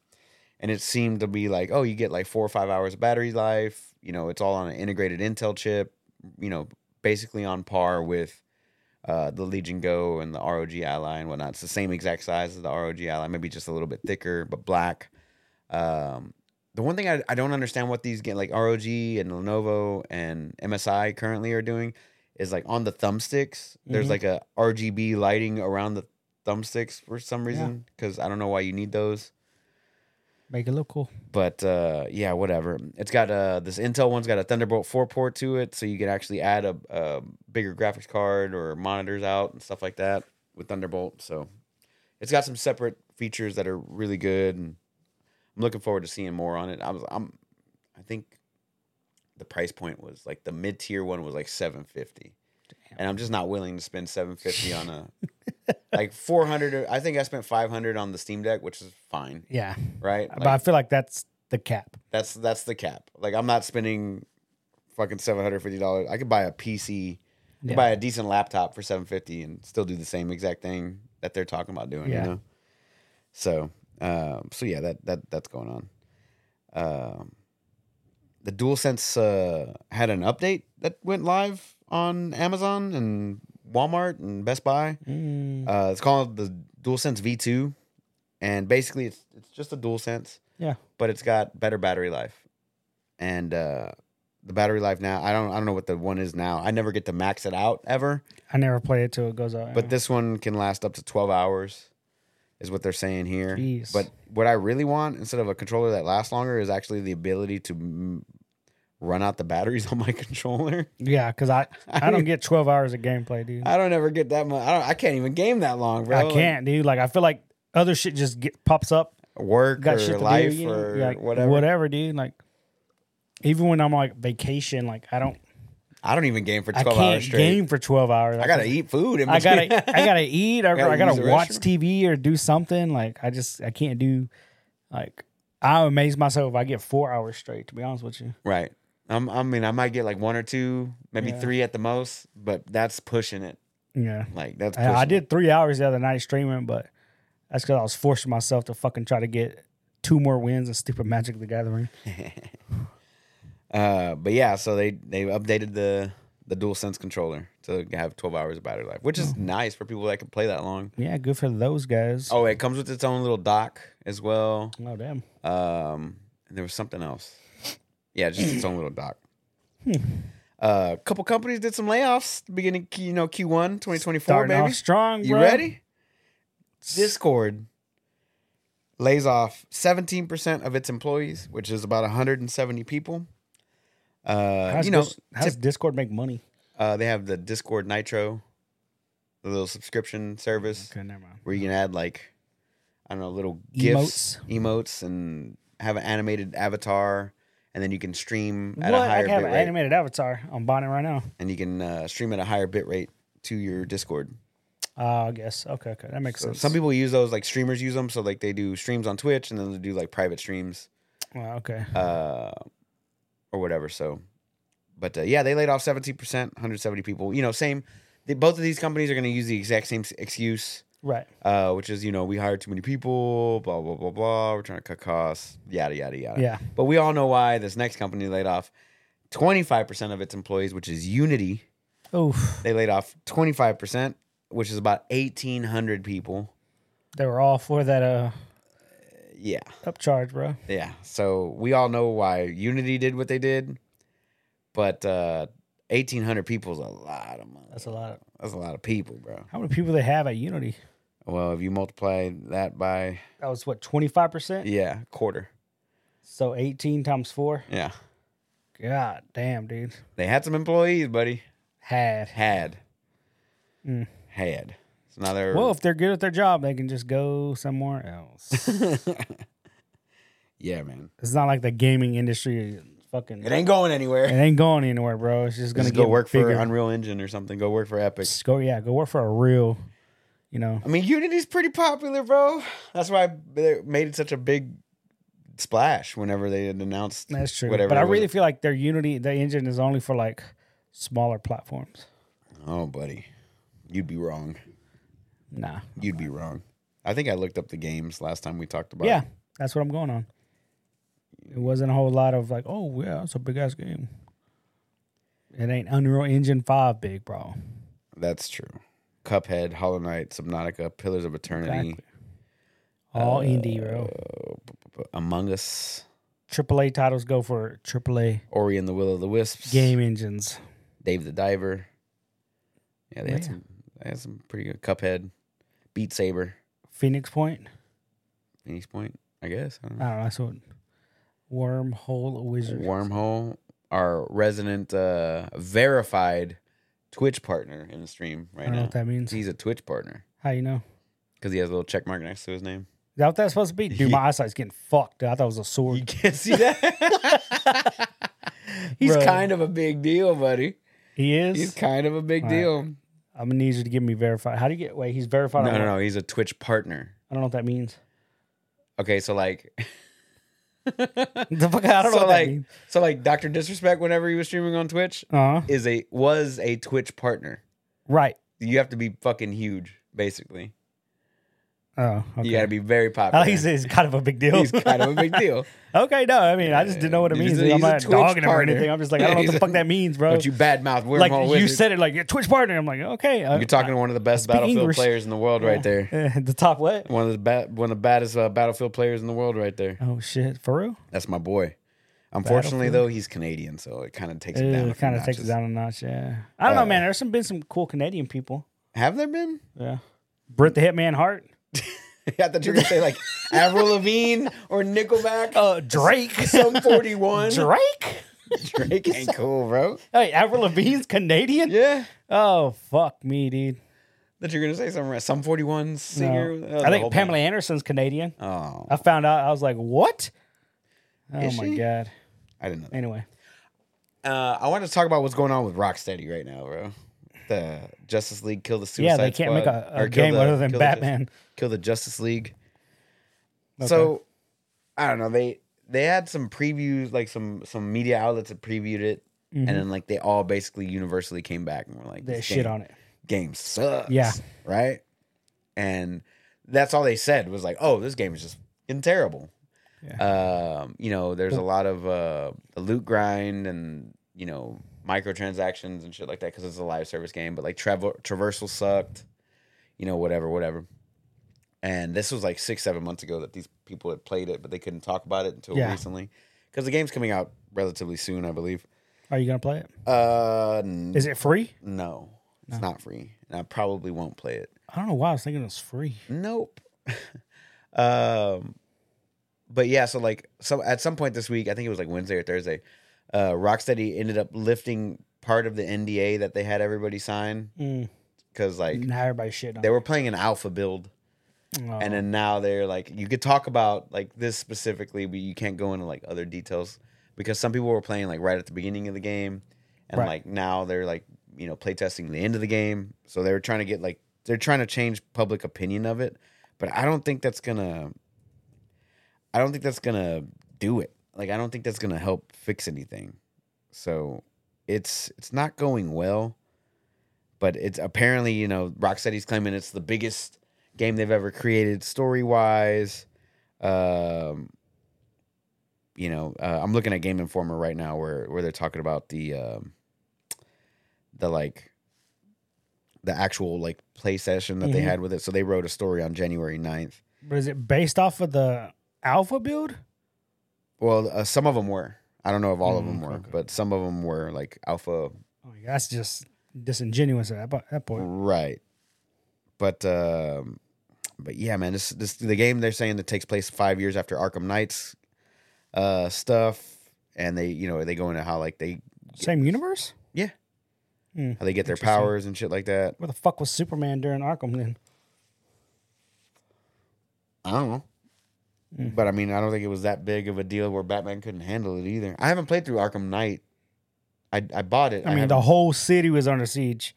B: and it seemed to be like, oh, you get like four or five hours of battery life. You know, it's all on an integrated Intel chip. You know, basically on par with uh, the Legion Go and the ROG Ally and whatnot. It's the same exact size as the ROG Ally, maybe just a little bit thicker, but black. Um, the one thing I, I don't understand what these get like ROG and Lenovo and MSI currently are doing is like on the thumbsticks. There's
A: Mhm.
B: like a RGB lighting around the thumbsticks for some reason because I don't know why you need those.
A: make it look cool.
B: But uh, yeah, whatever. It's got uh, this Intel one's got a Thunderbolt 4 port to it, so you can actually add a, a bigger graphics card or monitors out and stuff like that with Thunderbolt. So it's got some separate features that are really good, and I'm looking forward to seeing more on it. I was I'm I think the price point was like the mid tier one was like 750. And I'm just not willing to spend 750 on a <laughs> like 400 I think I spent 500 on the Steam Deck, which is fine,
A: Yeah,
B: right?
A: but I feel like that's the cap.
B: That's that's the cap. Like I'm not spending fucking seven hundred fifty dollars. I could buy a PC, I could
A: Yeah.
B: buy a decent laptop for seven fifty, and still do the same exact thing that they're talking about doing.
A: Yeah.
B: You know. So, um, so yeah, that that that's going on. Um, the DualSense uh, had an update that went live on Amazon and Walmart and Best Buy.
A: Mm,
B: Uh, it's called the DualSense V2, and basically it's it's just a DualSense.
A: Yeah.
B: but it's got better battery life, and uh, the battery life now I don't I don't know what the one is now. I never get to max it out ever,
A: I never play it till it goes out.
B: but this one can last up to twelve hours, is what they're saying here.
A: Jeez.
B: But what I really want instead of a controller that lasts longer is actually the ability to mm, run out the batteries <laughs> on my controller.
A: yeah, because <laughs> I I don't get twelve hours of gameplay, dude. I,
B: I don't ever get that much. I don't. I can't even game that long, bro. Like,
A: can't, dude. Like I feel like other shit just get pops up.
B: work
A: Got
B: or life
A: do,
B: or
A: Yeah, like,
B: whatever.
A: whatever, dude. Like even when I'm like vacation, like I don't,
B: I don't even game for
A: I
B: twelve
A: can't
B: hours straight.
A: game for twelve hours.
B: I gotta eat food. In
A: I gotta, I gotta <laughs> eat. Or
B: Gotta
A: I gotta watch. TV or do something. Like I just, I can't do. Like I amaze myself if I get four hours straight. To be honest with you,
B: right. I'm, I mean, I might get like one or two, maybe
A: Yeah.
B: three at the most, but that's pushing it.
A: yeah.
B: Like that's. Pushing
A: I, I did three hours the other night streaming, but that's because I was forcing myself to fucking try to get two more wins in stupid Magic the Gathering. <laughs>
B: Uh, but yeah, so they they updated the the DualSense controller to have 12 hours of battery life, which is nice for people that can play that long.
A: Yeah, good for those guys.
B: Oh, it comes with its own little dock as well.
A: Oh damn.
B: Um, and there was something else. Yeah, just its own little dock.
A: Hmm.
B: Uh, a couple companies did some layoffs beginning, you know, Q1 2024,
A: Starting
B: baby.
A: off strong,
B: You
A: bro.
B: ready? Discord lays off 17% of its employees, which is about 170 people. Uh,
A: How's
B: you know,
A: Dis- how's Discord make money?
B: uh, they have the Discord Nitro, the little subscription service
A: Okay, never mind.
B: where you can add like, I don't know, little gifts,
A: Emotes.
B: emotes, and have an animated avatar, and then you can stream at
A: What?
B: a
A: I
B: higher
A: can have
B: bit
A: an
B: rate,
A: animated avatar. I'm buying right now.
B: and you can uh, stream at a higher bit rate to your Discord.
A: Uh, I guess. Okay, okay, that makes
B: So
A: sense.
B: some people use those like streamers use them, so like they do streams on Twitch, and then they do like private streams.
A: Well, okay.
B: uh, or whatever. So, but uh, yeah, they laid off seventeen percent, one hundred seventy people. You know, same. They, both of these companies are going to use the exact same s- excuse,
A: Right.
B: uh, which is you know we hired too many people, blah blah blah blah. We're trying to cut costs, yada yada yada.
A: Yeah.
B: But we all know why this next company laid off twenty five percent of its employees, which is Unity.
A: Oh.
B: They laid off twenty five percent, which is about eighteen hundred people.
A: They were all for that uh
B: Yeah.
A: upcharge, bro.
B: Yeah. So we all know why Unity did what they did, but uh, eighteen hundred people is a lot of money.
A: That's a lot. Of,
B: That's a lot of people, bro.
A: how many people they have at Unity?
B: Well, if you multiply that by
A: That was what twenty five percent.
B: yeah, quarter.
A: So eighteen times four.
B: Yeah,
A: God damn, dude.
B: they had some employees, buddy.
A: Had.
B: Had
A: Mm.
B: had. So now they're
A: Well, if they're good at their job, they can just go somewhere else. <laughs>
B: yeah, man.
A: it's not like the gaming industry. Is Fucking.
B: It ain't going anywhere.
A: It ain't going anywhere, bro. It's just gonna
B: Just go
A: get
B: work
A: bigger.
B: for Unreal Engine or something. Go work for Epic.
A: Just go, yeah, go work for a real, you know.
B: I mean, Unity's pretty popular, bro. That's why they made it such a big splash whenever they had announced.
A: That's true.
B: Whatever
A: but I
B: it was.
A: really feel like their Unity, the engine is only for like smaller platforms.
B: Oh, buddy, you'd be wrong.
A: Nah.
B: You'd be wrong. I think I looked up the games last time we talked about.
A: Yeah,
B: it.
A: that's what I'm going on. It wasn't a whole lot of like, oh yeah, it's a big ass game. It ain't Unreal Engine Five big, bro.
B: that's true. Cuphead, Hollow Knight, Subnautica, Pillars of Eternity,
A: Exactly. All
B: Uh,
A: indie, bro.
B: b- Among Us,
A: AAA titles go for AAA
B: Ori and the Will of the Wisps,
A: game engines.
B: Dave the Diver. Yeah, they had
A: Yeah.
B: some. They had some pretty good Cuphead, Beat Saber,
A: Phoenix Point.
B: Phoenix Point. I guess. I don't know.
A: I don't know. That's what Wormhole Wizard.
B: Wormhole, our resident uh, verified Twitch partner in the stream
A: I
B: right
A: don't know
B: now.
A: what that means.
B: He's a Twitch partner
A: How you know?
B: because he has a little check mark next to his name.
A: Is that what that's supposed to be? Dude, my <laughs> eyesight's getting fucked. I thought it was a sword.
B: You can't see that. <laughs> He's
A: Bruh.
B: kind of a big deal, buddy.
A: He is.
B: He's kind of a big
A: All right.
B: deal.
A: I'm gonna need you to give me verified. How do you get? Wait, he's verified.
B: No,
A: on
B: no,
A: what?
B: no. He's a Twitch partner.
A: I don't know what that means.
B: Okay, so like, <laughs> <laughs>
A: The fuck? I don't know
B: so
A: what
B: like, so like, Doctor Disrespect, whenever he was streaming on Twitch,
A: Uh huh.
B: is a was a Twitch partner.
A: Right.
B: You have to be fucking huge, basically.
A: Oh, okay.
B: You got to be very
A: I
B: popular.
A: he's, he's kind of a big <laughs> deal.
B: He's kind of a big deal. <laughs>
A: okay, no, I mean, I just didn't know what it
B: He's
A: means.
B: a-
A: I'm
B: he's a
A: not
B: Twitch
A: dogging him or anything. I'm just like, I don't know what the fuck that means, bro.
B: Don't you badmouth
A: like you
B: Wizard.
A: said it like your Twitch partner. I'm like, okay, uh,
B: You're talking to one of the best Battlefield
A: English.
B: players in the world right there. <laughs>
A: uh, the top what?
B: One of the ba- one of the baddest uh, Battlefield players in the world right there.
A: Oh shit, for real?
B: That's my boy. Unfortunately, though, he's Canadian, so it kind of takes him down. a
A: It kind of takes it down a notch. Yeah, I don't know,
B: Uh,
A: man. There's some been some cool Canadian people.
B: Have there been?
A: Yeah, Bret the Hitman Hart. <laughs>
B: I thought you were gonna say like Avril Lavigne or Nickelback.
A: Uh, Drake.
B: Sum 41.
A: Drake.
B: Drake ain't cool, bro.
A: Hey, Avril Lavigne's Canadian.
B: Yeah.
A: Oh fuck me, dude.
B: That you're gonna say something. right. Sum 41 singer.
A: No.
B: Oh,
A: I think Pamela
B: band.
A: Anderson's Canadian.
B: Oh,
A: I found out. I was like, what? Oh
B: Is
A: my
B: she?
A: god.
B: I didn't know. that.
A: Anyway,
B: Uh, I want to talk about what's going on with Rocksteady right now, bro. The Justice League kill the Suicide
A: yeah, they can't make
B: Squad,
A: a,
B: or
A: a
B: kill
A: game
B: the-
A: other than
B: kill the Jus-
A: Batman.
B: kill the Justice League. So I don't know. They they had some previews, like some some media outlets that previewed it,
A: Mhm.
B: and then like they all basically universally came back and were like,
A: they
B: "This
A: shit
B: game,
A: on it.
B: game sucks."
A: Yeah.
B: right. And that's all they said was like, "Oh, this game is just getting terrible." Um, you know, there's a lot of uh, loot grind and you know microtransactions and shit like that because it's a live service game. But like travel traversal sucked, you know, whatever, whatever. And this was like six, seven months ago that these people had played it, but they couldn't talk about it until
A: Yeah.
B: recently because the game's coming out relatively soon, I believe.
A: Are you gonna play it?
B: Uh, n-
A: Is it free?
B: no, it's not free, and I probably won't play it.
A: I don't know why I was thinking it was free.
B: Nope. <laughs> um, but yeah, so like, so at some point this week, I think it was like Wednesday or Thursday, uh, Rocksteady ended up lifting part of the NDA that they had everybody sign
A: Mm.
B: because like
A: Now everybody's shit on.
B: they were playing an alpha build.
A: Oh.
B: and then now they're like, you could talk about like this specifically, but you can't go into like other details because some people were playing like right at the beginning of the game, and
A: Right.
B: like now they're like you know playtesting the end of the game, so they were trying to get like they're trying to change public opinion of it, but I don't think that's gonna. I don't think that's gonna do it. Like I don't think that's gonna help fix anything. So it's it's not going well. But it's apparently, you know, Rocksteady's claiming it's the biggest game they've ever created story wise. Um, you know, uh, I'm looking at Game Informer right now where where they're talking about the um, the like the actual like play session that they
A: Mhm.
B: had with it. So they wrote a story on January 9th.
A: But is it based off of the alpha build?
B: Well, uh, some of them were. I don't know if all of
A: Mm,
B: them were,
A: okay.
B: but some of them were like alpha
A: Oh, yeah, that's just disingenuous at that, point.
B: Right. But um but yeah, man, this this the game they're saying that takes place five years after Arkham Knights uh stuff. And they you know, they go into how like they
A: Same universe?
B: Yeah.
A: Hmm.
B: how they get their powers and shit like that.
A: Where the fuck was Superman during Arkham then?
B: I don't know.
A: Mm.
B: But I mean, I don't think it was that big of a deal where Batman couldn't handle it either. I haven't played through Arkham Knight. I I bought it.
A: I mean, the
B: haven't-
A: whole city was under siege,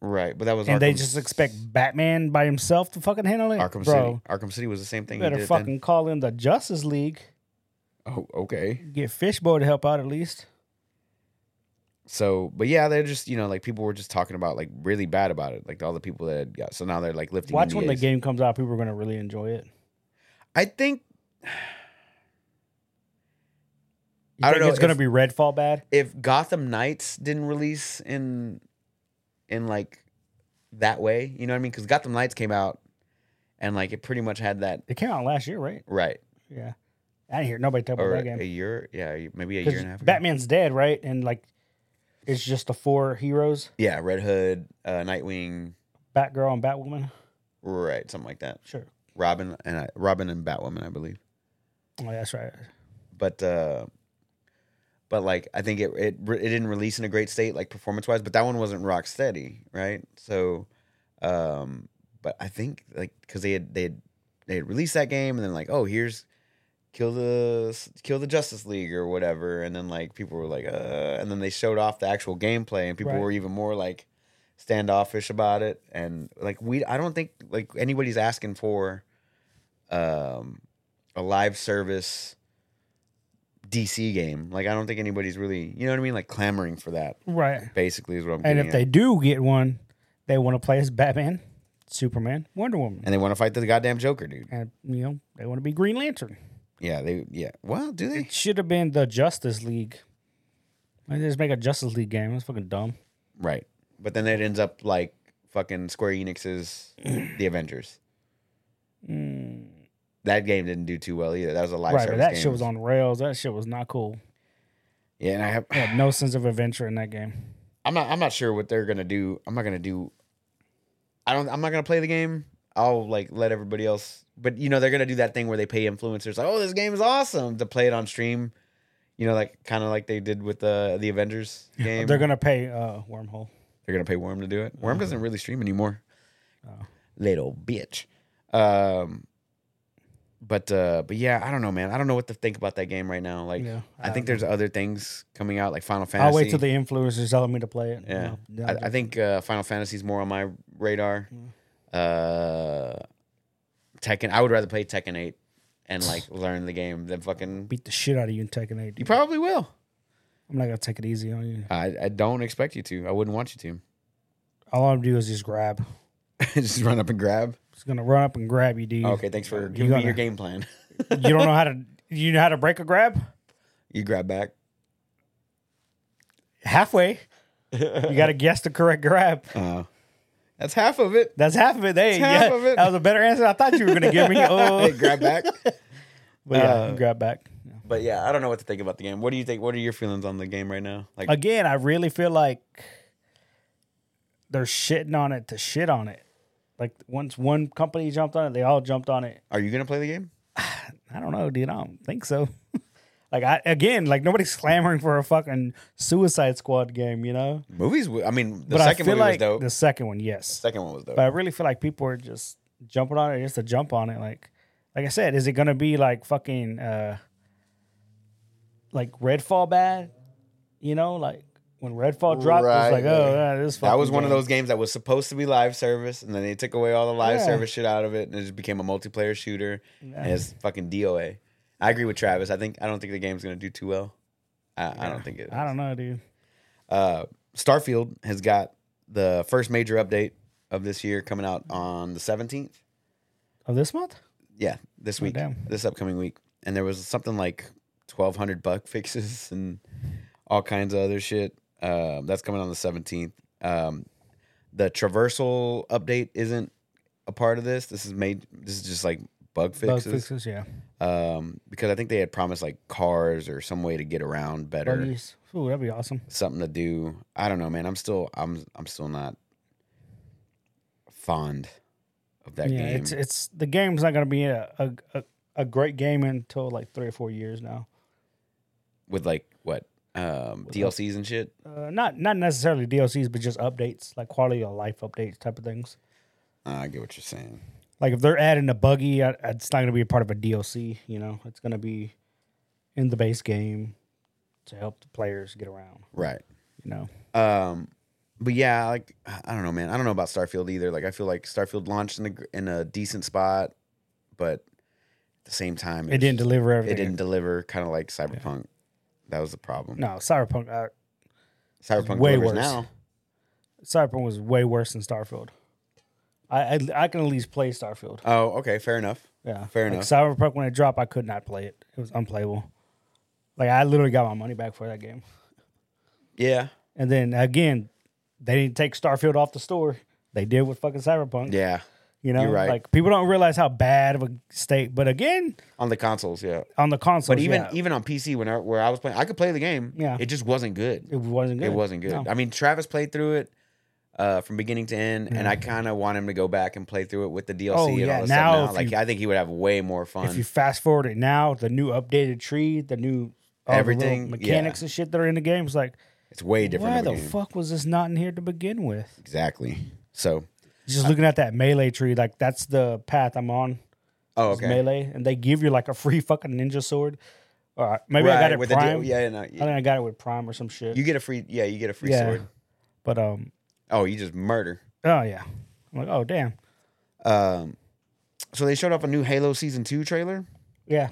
B: right, but that was
A: and they just expect Batman by himself to fucking handle it.
B: Arkham
A: Bro,
B: City. Arkham City was the same thing.
A: better fucking
B: then.
A: call in the Justice League.
B: Oh, okay.
A: Get Fishboy to help out at least.
B: So, but yeah, they're just you know like people were just talking about like really bad about it, like all the people that had got. So now they're like lifting.
A: Watch when the game comes out, people are gonna really enjoy it.
B: I think I don't know
A: it's gonna
B: if-
A: be Redfall bad?
B: if Gotham Knights didn't release in in like that way, you know what I mean? Because Gotham Knights came out and like it pretty much had that
A: It came out last year, right?
B: right
A: Yeah, I didn't hear nobody talk about
B: or
A: that
B: a year, yeah, maybe a year and a half. Ago.
A: Batman's dead, right? And like, it's just the four heroes:
B: yeah, Red Hood, uh, Nightwing,
A: Batgirl and Batwoman.
B: right, something like that.
A: Sure.
B: Robin and I, Robin and Batwoman, I believe.
A: Oh, that's right.
B: but uh but like I think it it it didn't release in a great state like performance wise, but that one wasn't Rocksteady, right? So, um, but I think like because they had they had they had released that game and then like oh here's kill the kill the Justice League or whatever, and then like people were like uh, and then they showed off the actual gameplay and people
A: Right.
B: were even more like standoffish about it and like we I don't think like anybody's asking for um a live service DC game. Like I don't think anybody's really, you know what I mean, like clamoring for that.
A: Right.
B: Basically, is what I'm. Getting.
A: And if they do get one, they want to play as Batman. Superman, Wonder Woman,
B: and they want to fight the goddamn Joker, dude.
A: and you know they want to be Green Lantern.
B: Yeah, they yeah. Well, do they?
A: It should have been the Justice League. They just make a Justice League game? That's fucking dumb.
B: Right. But then it ends up like fucking Square Enix's <clears throat> The Avengers. Hmm. That game didn't do too well either. That was a live
A: right, but
B: service
A: that
B: game.
A: shit was on rails. That shit was not cool.
B: Yeah, and I have
A: I had no sense of adventure in that game.
B: I'm not I'm not sure what they're gonna do. I'm not gonna do I don't I'm not gonna play the game. I'll like let everybody else but you know they're gonna do that thing where they pay influencers like, oh this game is awesome to play it on stream. You know, like kind of like they did with the the Avengers <laughs> game.
A: They're gonna pay uh, Wormhole.
B: They're gonna pay Worm to do it. Worm doesn't really stream anymore.
A: Oh.
B: Little bitch. Um, but uh, but yeah, I don't know, man. I don't know what to think about that game right now. Like,
A: Yeah,
B: I,
A: I
B: think there's other things coming out, like Final Fantasy.
A: I'll wait till the influencers tell me to play it.
B: yeah.
A: You know,
B: I, I think uh, Final Fantasy's more on my radar. Uh, Tekken. I would rather play Tekken Eight and like <sighs> learn the game than fucking.
A: beat the shit out of you in Tekken 8.
B: You probably will.
A: I'm not gonna take it easy on you.
B: I, I don't expect you to. I wouldn't want you to.
A: All I'm gonna do is just grab. <laughs>
B: Just run up and grab.
A: Just gonna run up and grab you, dude.
B: Okay, thanks for giving me
A: gonna-
B: your game plan. <laughs>
A: you don't know how to. <laughs> You know how to break a grab?
B: You grab back.
A: Halfway. You gotta <laughs> guess the correct grab.
B: Uh, that's half of it.
A: That's half of it.
B: That's half
A: yeah,
B: of it.
A: that was a better answer I thought you were gonna give me. Oh,
B: Hey, grab back.
A: but yeah,
B: Uh,
A: grab back.
B: But yeah, I don't know what to think about the game. What do you think? What are your feelings on the game right now? Like,
A: Again, I really feel like they're shitting on it to shit on it. Like once one company jumped on it, they all jumped on it.
B: are you gonna play the game? <sighs>
A: I don't know, dude. I don't think so. <laughs> like I again, like nobody's clamoring for a fucking Suicide Squad game, you know.
B: Movies. I mean, the
A: but
B: second
A: I feel
B: movie
A: like
B: was dope.
A: the second one, yes.
B: second one was dope.
A: But I really feel like people are just jumping on it just to jump on it. Like, like I said, is it gonna be like fucking uh like Redfall bad? You know, like when Redfall dropped, it was like, oh, yeah, this.
B: that was one of those games that was supposed to be live service, and then they took away all the live
A: Yeah.
B: service shit out of it, and it just became a multiplayer shooter. And it's fucking DOA. I agree with Travis. I think I don't think the game's gonna do too well. I, I don't think it.
A: I don't know, dude.
B: Uh, Starfield has got the first major update of this year coming out on the seventeenth.
A: of this month?
B: Yeah, this week,
A: damn.
B: this upcoming week, and there was something like twelve hundred bug <laughs> fixes and all kinds of other shit. Um, that's coming on the seventeenth. Um, the traversal update isn't a part of this. This is made. This is just like bug fixes.
A: Bug
B: fixes.
A: yeah.
B: Um, because I think they had promised like cars or some way to get around better,
A: Buggies. Ooh, that'd be awesome.
B: something to do. I don't know, man. I'm still, I'm, I'm still not fond of that
A: yeah,
B: game.
A: it's it's the game's not gonna be a, a a a great game until like three or four years now.
B: with like what um DLCs and shit.
A: Uh, not not necessarily DLCs, but just updates, like quality of life updates type of things.
B: I get what you're saying.
A: Like if they're adding a buggy, uh, it's not going to be a part of a DLC. You know, it's going to be in the base game to help the players get around.
B: Right.
A: You know,
B: Um, but yeah, like I don't know, man. I don't know about Starfield either. Like I feel like Starfield launched in a gr- in a decent spot, but at the same time,
A: it didn't
B: was-
A: deliver
B: It didn't deliver, kind of like Cyberpunk. That was the problem.
A: No, Cyberpunk. Uh,
B: Cyberpunk
A: way worse.
B: now.
A: Cyberpunk was way worse than Starfield. I, I I can at least play Starfield.
B: Oh, okay, fair enough.
A: Yeah,
B: Fair
A: like
B: enough.
A: Cyberpunk when it dropped, I could not play it. It was unplayable. Like I literally got my money back for that game.
B: Yeah,
A: And then again, they didn't take Starfield off the store. They did with fucking Cyberpunk.
B: yeah.
A: You know,
B: right.
A: like people don't realize how bad of a state. But again,
B: On the consoles, yeah.
A: on the console,
B: But even
A: yeah,
B: even on PC, when I, where I was playing, I could play the game.
A: Yeah.
B: it just wasn't good.
A: it wasn't good.
B: It wasn't good.
A: No.
B: I mean, Travis played through it uh, from beginning to end, and I kind of want him to go back and play through it with the DLC
A: Oh,
B: and
A: yeah,
B: all
A: now
B: now. Like,
A: you-
B: I think he would have way more fun.
A: If you fast forward it now, the new updated tree, the new all the
B: Everything,
A: mechanics and shit that are in the game, it's like,
B: it's way different.
A: why
B: a
A: the fuck was this not in here to begin with?
B: Exactly. So,
A: Just looking at that melee tree, like that's the path I'm on.
B: oh, okay.
A: Melee, and they give you like a free fucking ninja sword. All right, maybe I got it
B: with
A: prime.
B: yeah, no,
A: I think I got it with prime or some shit.
B: you get a free. Yeah, you get a free
A: Yeah.
B: sword.
A: but um,
B: Oh, you just murder.
A: oh yeah, I'm like, oh damn,
B: Um, so they showed off a new Halo season two trailer,
A: yeah,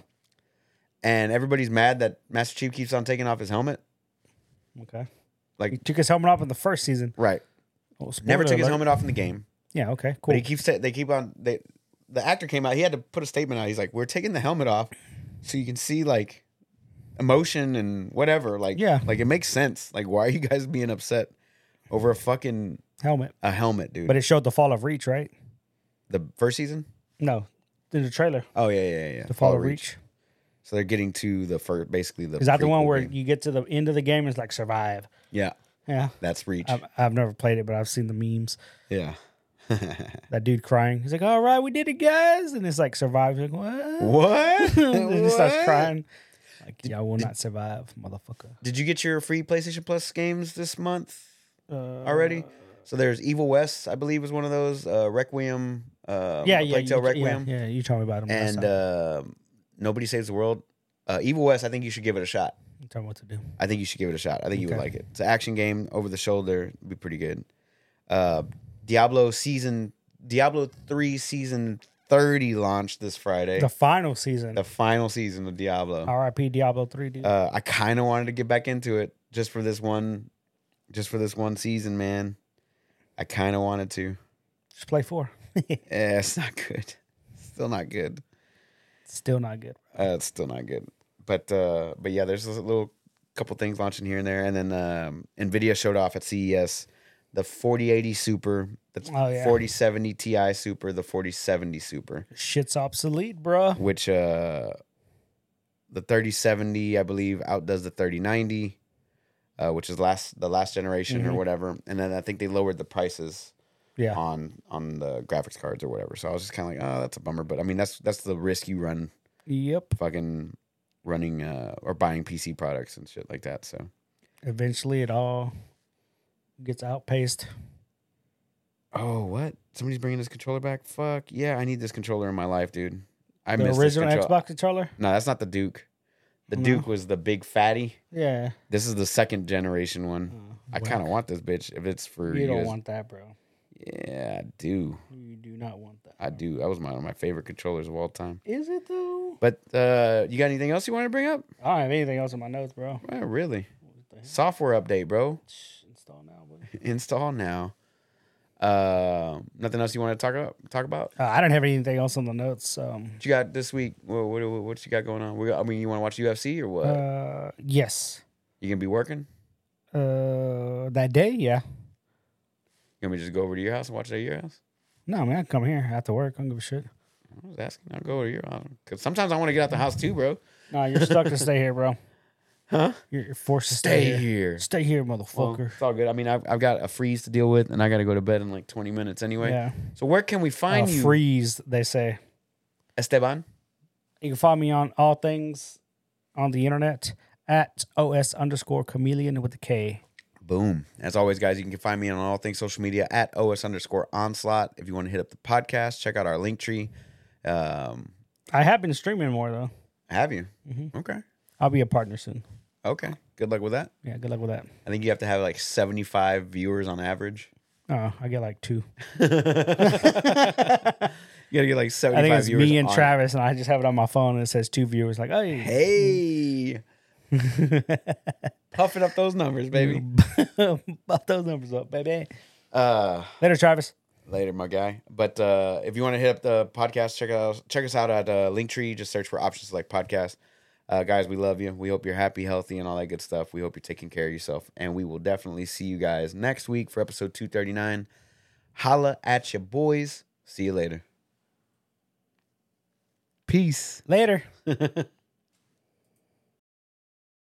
B: and everybody's mad that Master Chief keeps on taking off his helmet.
A: okay.
B: Like,
A: He took his helmet off in the first season.
B: right?
A: Oh,
B: Never took his helmet off in the game.
A: Yeah. Okay.
B: But
A: Cool.
B: he keeps they keep on they the actor came out. He had to put a statement out. He's like, "We're taking the helmet off so you can see like emotion and whatever. Like,
A: Yeah.
B: like it makes sense. Like, why are you guys being upset over a fucking
A: Helmet.
B: a helmet, dude?
A: But it showed the fall of Reach, right?
B: the first season?
A: No, in the trailer,
B: Oh yeah, yeah, yeah.
A: the fall of Reach.
B: So they're getting to the first, basically the.
A: Is that the one where
B: game.
A: you get to the end of the game? and It's like survive.
B: Yeah,
A: Yeah.
B: that's Reach.
A: I've, I've never played it, but I've seen the memes.
B: yeah. <laughs>
A: That dude crying. He's like, "All right, we did it, guys," and it's like survive. He's like, what?
B: what? <laughs>
A: and he starts crying. Like, y'all will not survive, motherfucker.
B: Did you get your free PlayStation Plus games this month
A: Uh,
B: already? So there's Evil West, I believe, was one of those. Uh, Requiem. Uh,
A: Yeah, yeah, you,
B: Requiem.
A: yeah, yeah. You told me about him. last
B: and uh, Nobody Saves the World. Uh, Evil West, I think you should give it a shot.
A: you told me what to do.
B: I think you should give it a shot. I think you would like it. It's an action game, over the shoulder, be pretty good. Uh, Diablo season, Diablo three season thirty launched this Friday.
A: The final season.
B: the final season of Diablo.
A: R.I.P. Diablo three, dude.
B: Uh, I kind of wanted to get back into it just for this one, just for this one season, man. I kind of wanted to.
A: Just play four. <laughs>
B: Yeah, it's not good. Still not good.
A: Still not good.
B: Uh, it's still not good. But uh, but yeah, there's a little couple things launching here and there, and then um, Nvidia showed off at CES the 4080 Super, the
A: Oh, yeah.
B: 4070 Ti Super, the 4070 Super,
A: Shit's obsolete, bruh.
B: which uh, the 3070 I believe outdoes the 3090, uh, which is last the last generation or
A: Mhm.
B: whatever. And then I think they lowered the prices
A: Yeah.
B: on on the graphics cards or whatever. So I was just kind of like, oh, that's a bummer. But I mean, that's that's the risk you run
A: Yep.
B: fucking running uh, or buying PC products and shit like that. So
A: Eventually, it all gets outpaced.
B: oh, what? Somebody's bringing this controller back? Fuck yeah! I need this controller in my life, dude. I
A: The
B: miss
A: original
B: this control-
A: Xbox controller.
B: No, that's not the Duke. The
A: No.
B: Duke was the big fatty.
A: Yeah.
B: This is the second generation one.
A: Uh,
B: I kind of want this bitch if it's for
A: You don't
B: guys.
A: want that, bro.
B: Yeah, I do.
A: You do not want that.
B: I do. That was my, one of my favorite controllers of all time.
A: Is it though?
B: But uh, you got anything else you want to bring up?
A: I don't have anything else in my notes, bro.
B: Oh, really?
A: What the heck?
B: Software update, bro.
A: Shh, Install now, buddy.
B: Install now. Uh, nothing else you want to talk about? Talk about?
A: Uh, I don't have anything else on the notes. Um,
B: What you got this week? What what, what you got going on? We, I mean, you want to watch UFC or what?
A: uh, yes.
B: you gonna be working?
A: Uh, that day, yeah.
B: You gonna just go over to your house and watch it at your house?
A: No, man, I can come here after work. I don't give a shit.
B: I was asking. I'll go over to your house because sometimes I want to get out the house too, bro.
A: Nah, you're stuck to stay here, bro. <laughs>
B: Huh?
A: You're, you're forced to stay,
B: Stay
A: here.
B: here.
A: Stay here,
B: Well,
A: motherfucker.
B: it's all good. I mean, I've, I've got a freeze to deal with, and I got to go to bed in like 20 minutes anyway.
A: yeah.
B: So where can we
A: Uh,
B: find you,
A: freeze, they say.
B: Esteban?
A: You can find me on all things on the internet at os underscore Kameleon with a K.
B: Boom. As always, guys, you can find me on all things social media at OS underscore onslaught. If you want to hit up the podcast, check out our link tree. Um,
A: I have been streaming more though.
B: have you?
A: Mhm.
B: Okay.
A: I'll be a partner soon.
B: Okay. Good luck with that.
A: Yeah, good luck with that.
B: I think you have to have like 75 viewers on average.
A: Oh, I get like two. <laughs> <laughs>
B: you gotta get like 75
A: I think it's
B: viewers.
A: me and
B: on-
A: Travis, and I just have it on my phone and it says two viewers. Like, hey,
B: Hey. <laughs> Puffing up those numbers, baby.
A: Buff those numbers up, baby.
B: Uh
A: Later, Travis.
B: later, my guy. But uh, if you want to hit up the podcast, check out check us out at uh, Linktree. Just search for Option Select podcast. Uh, guys, we love you. We hope you're happy, healthy, and all that good stuff. We hope you're taking care of yourself, and we will definitely see you guys next week for episode two thirty nine. Holla at your boys. See you later. Peace.
A: Later. <laughs>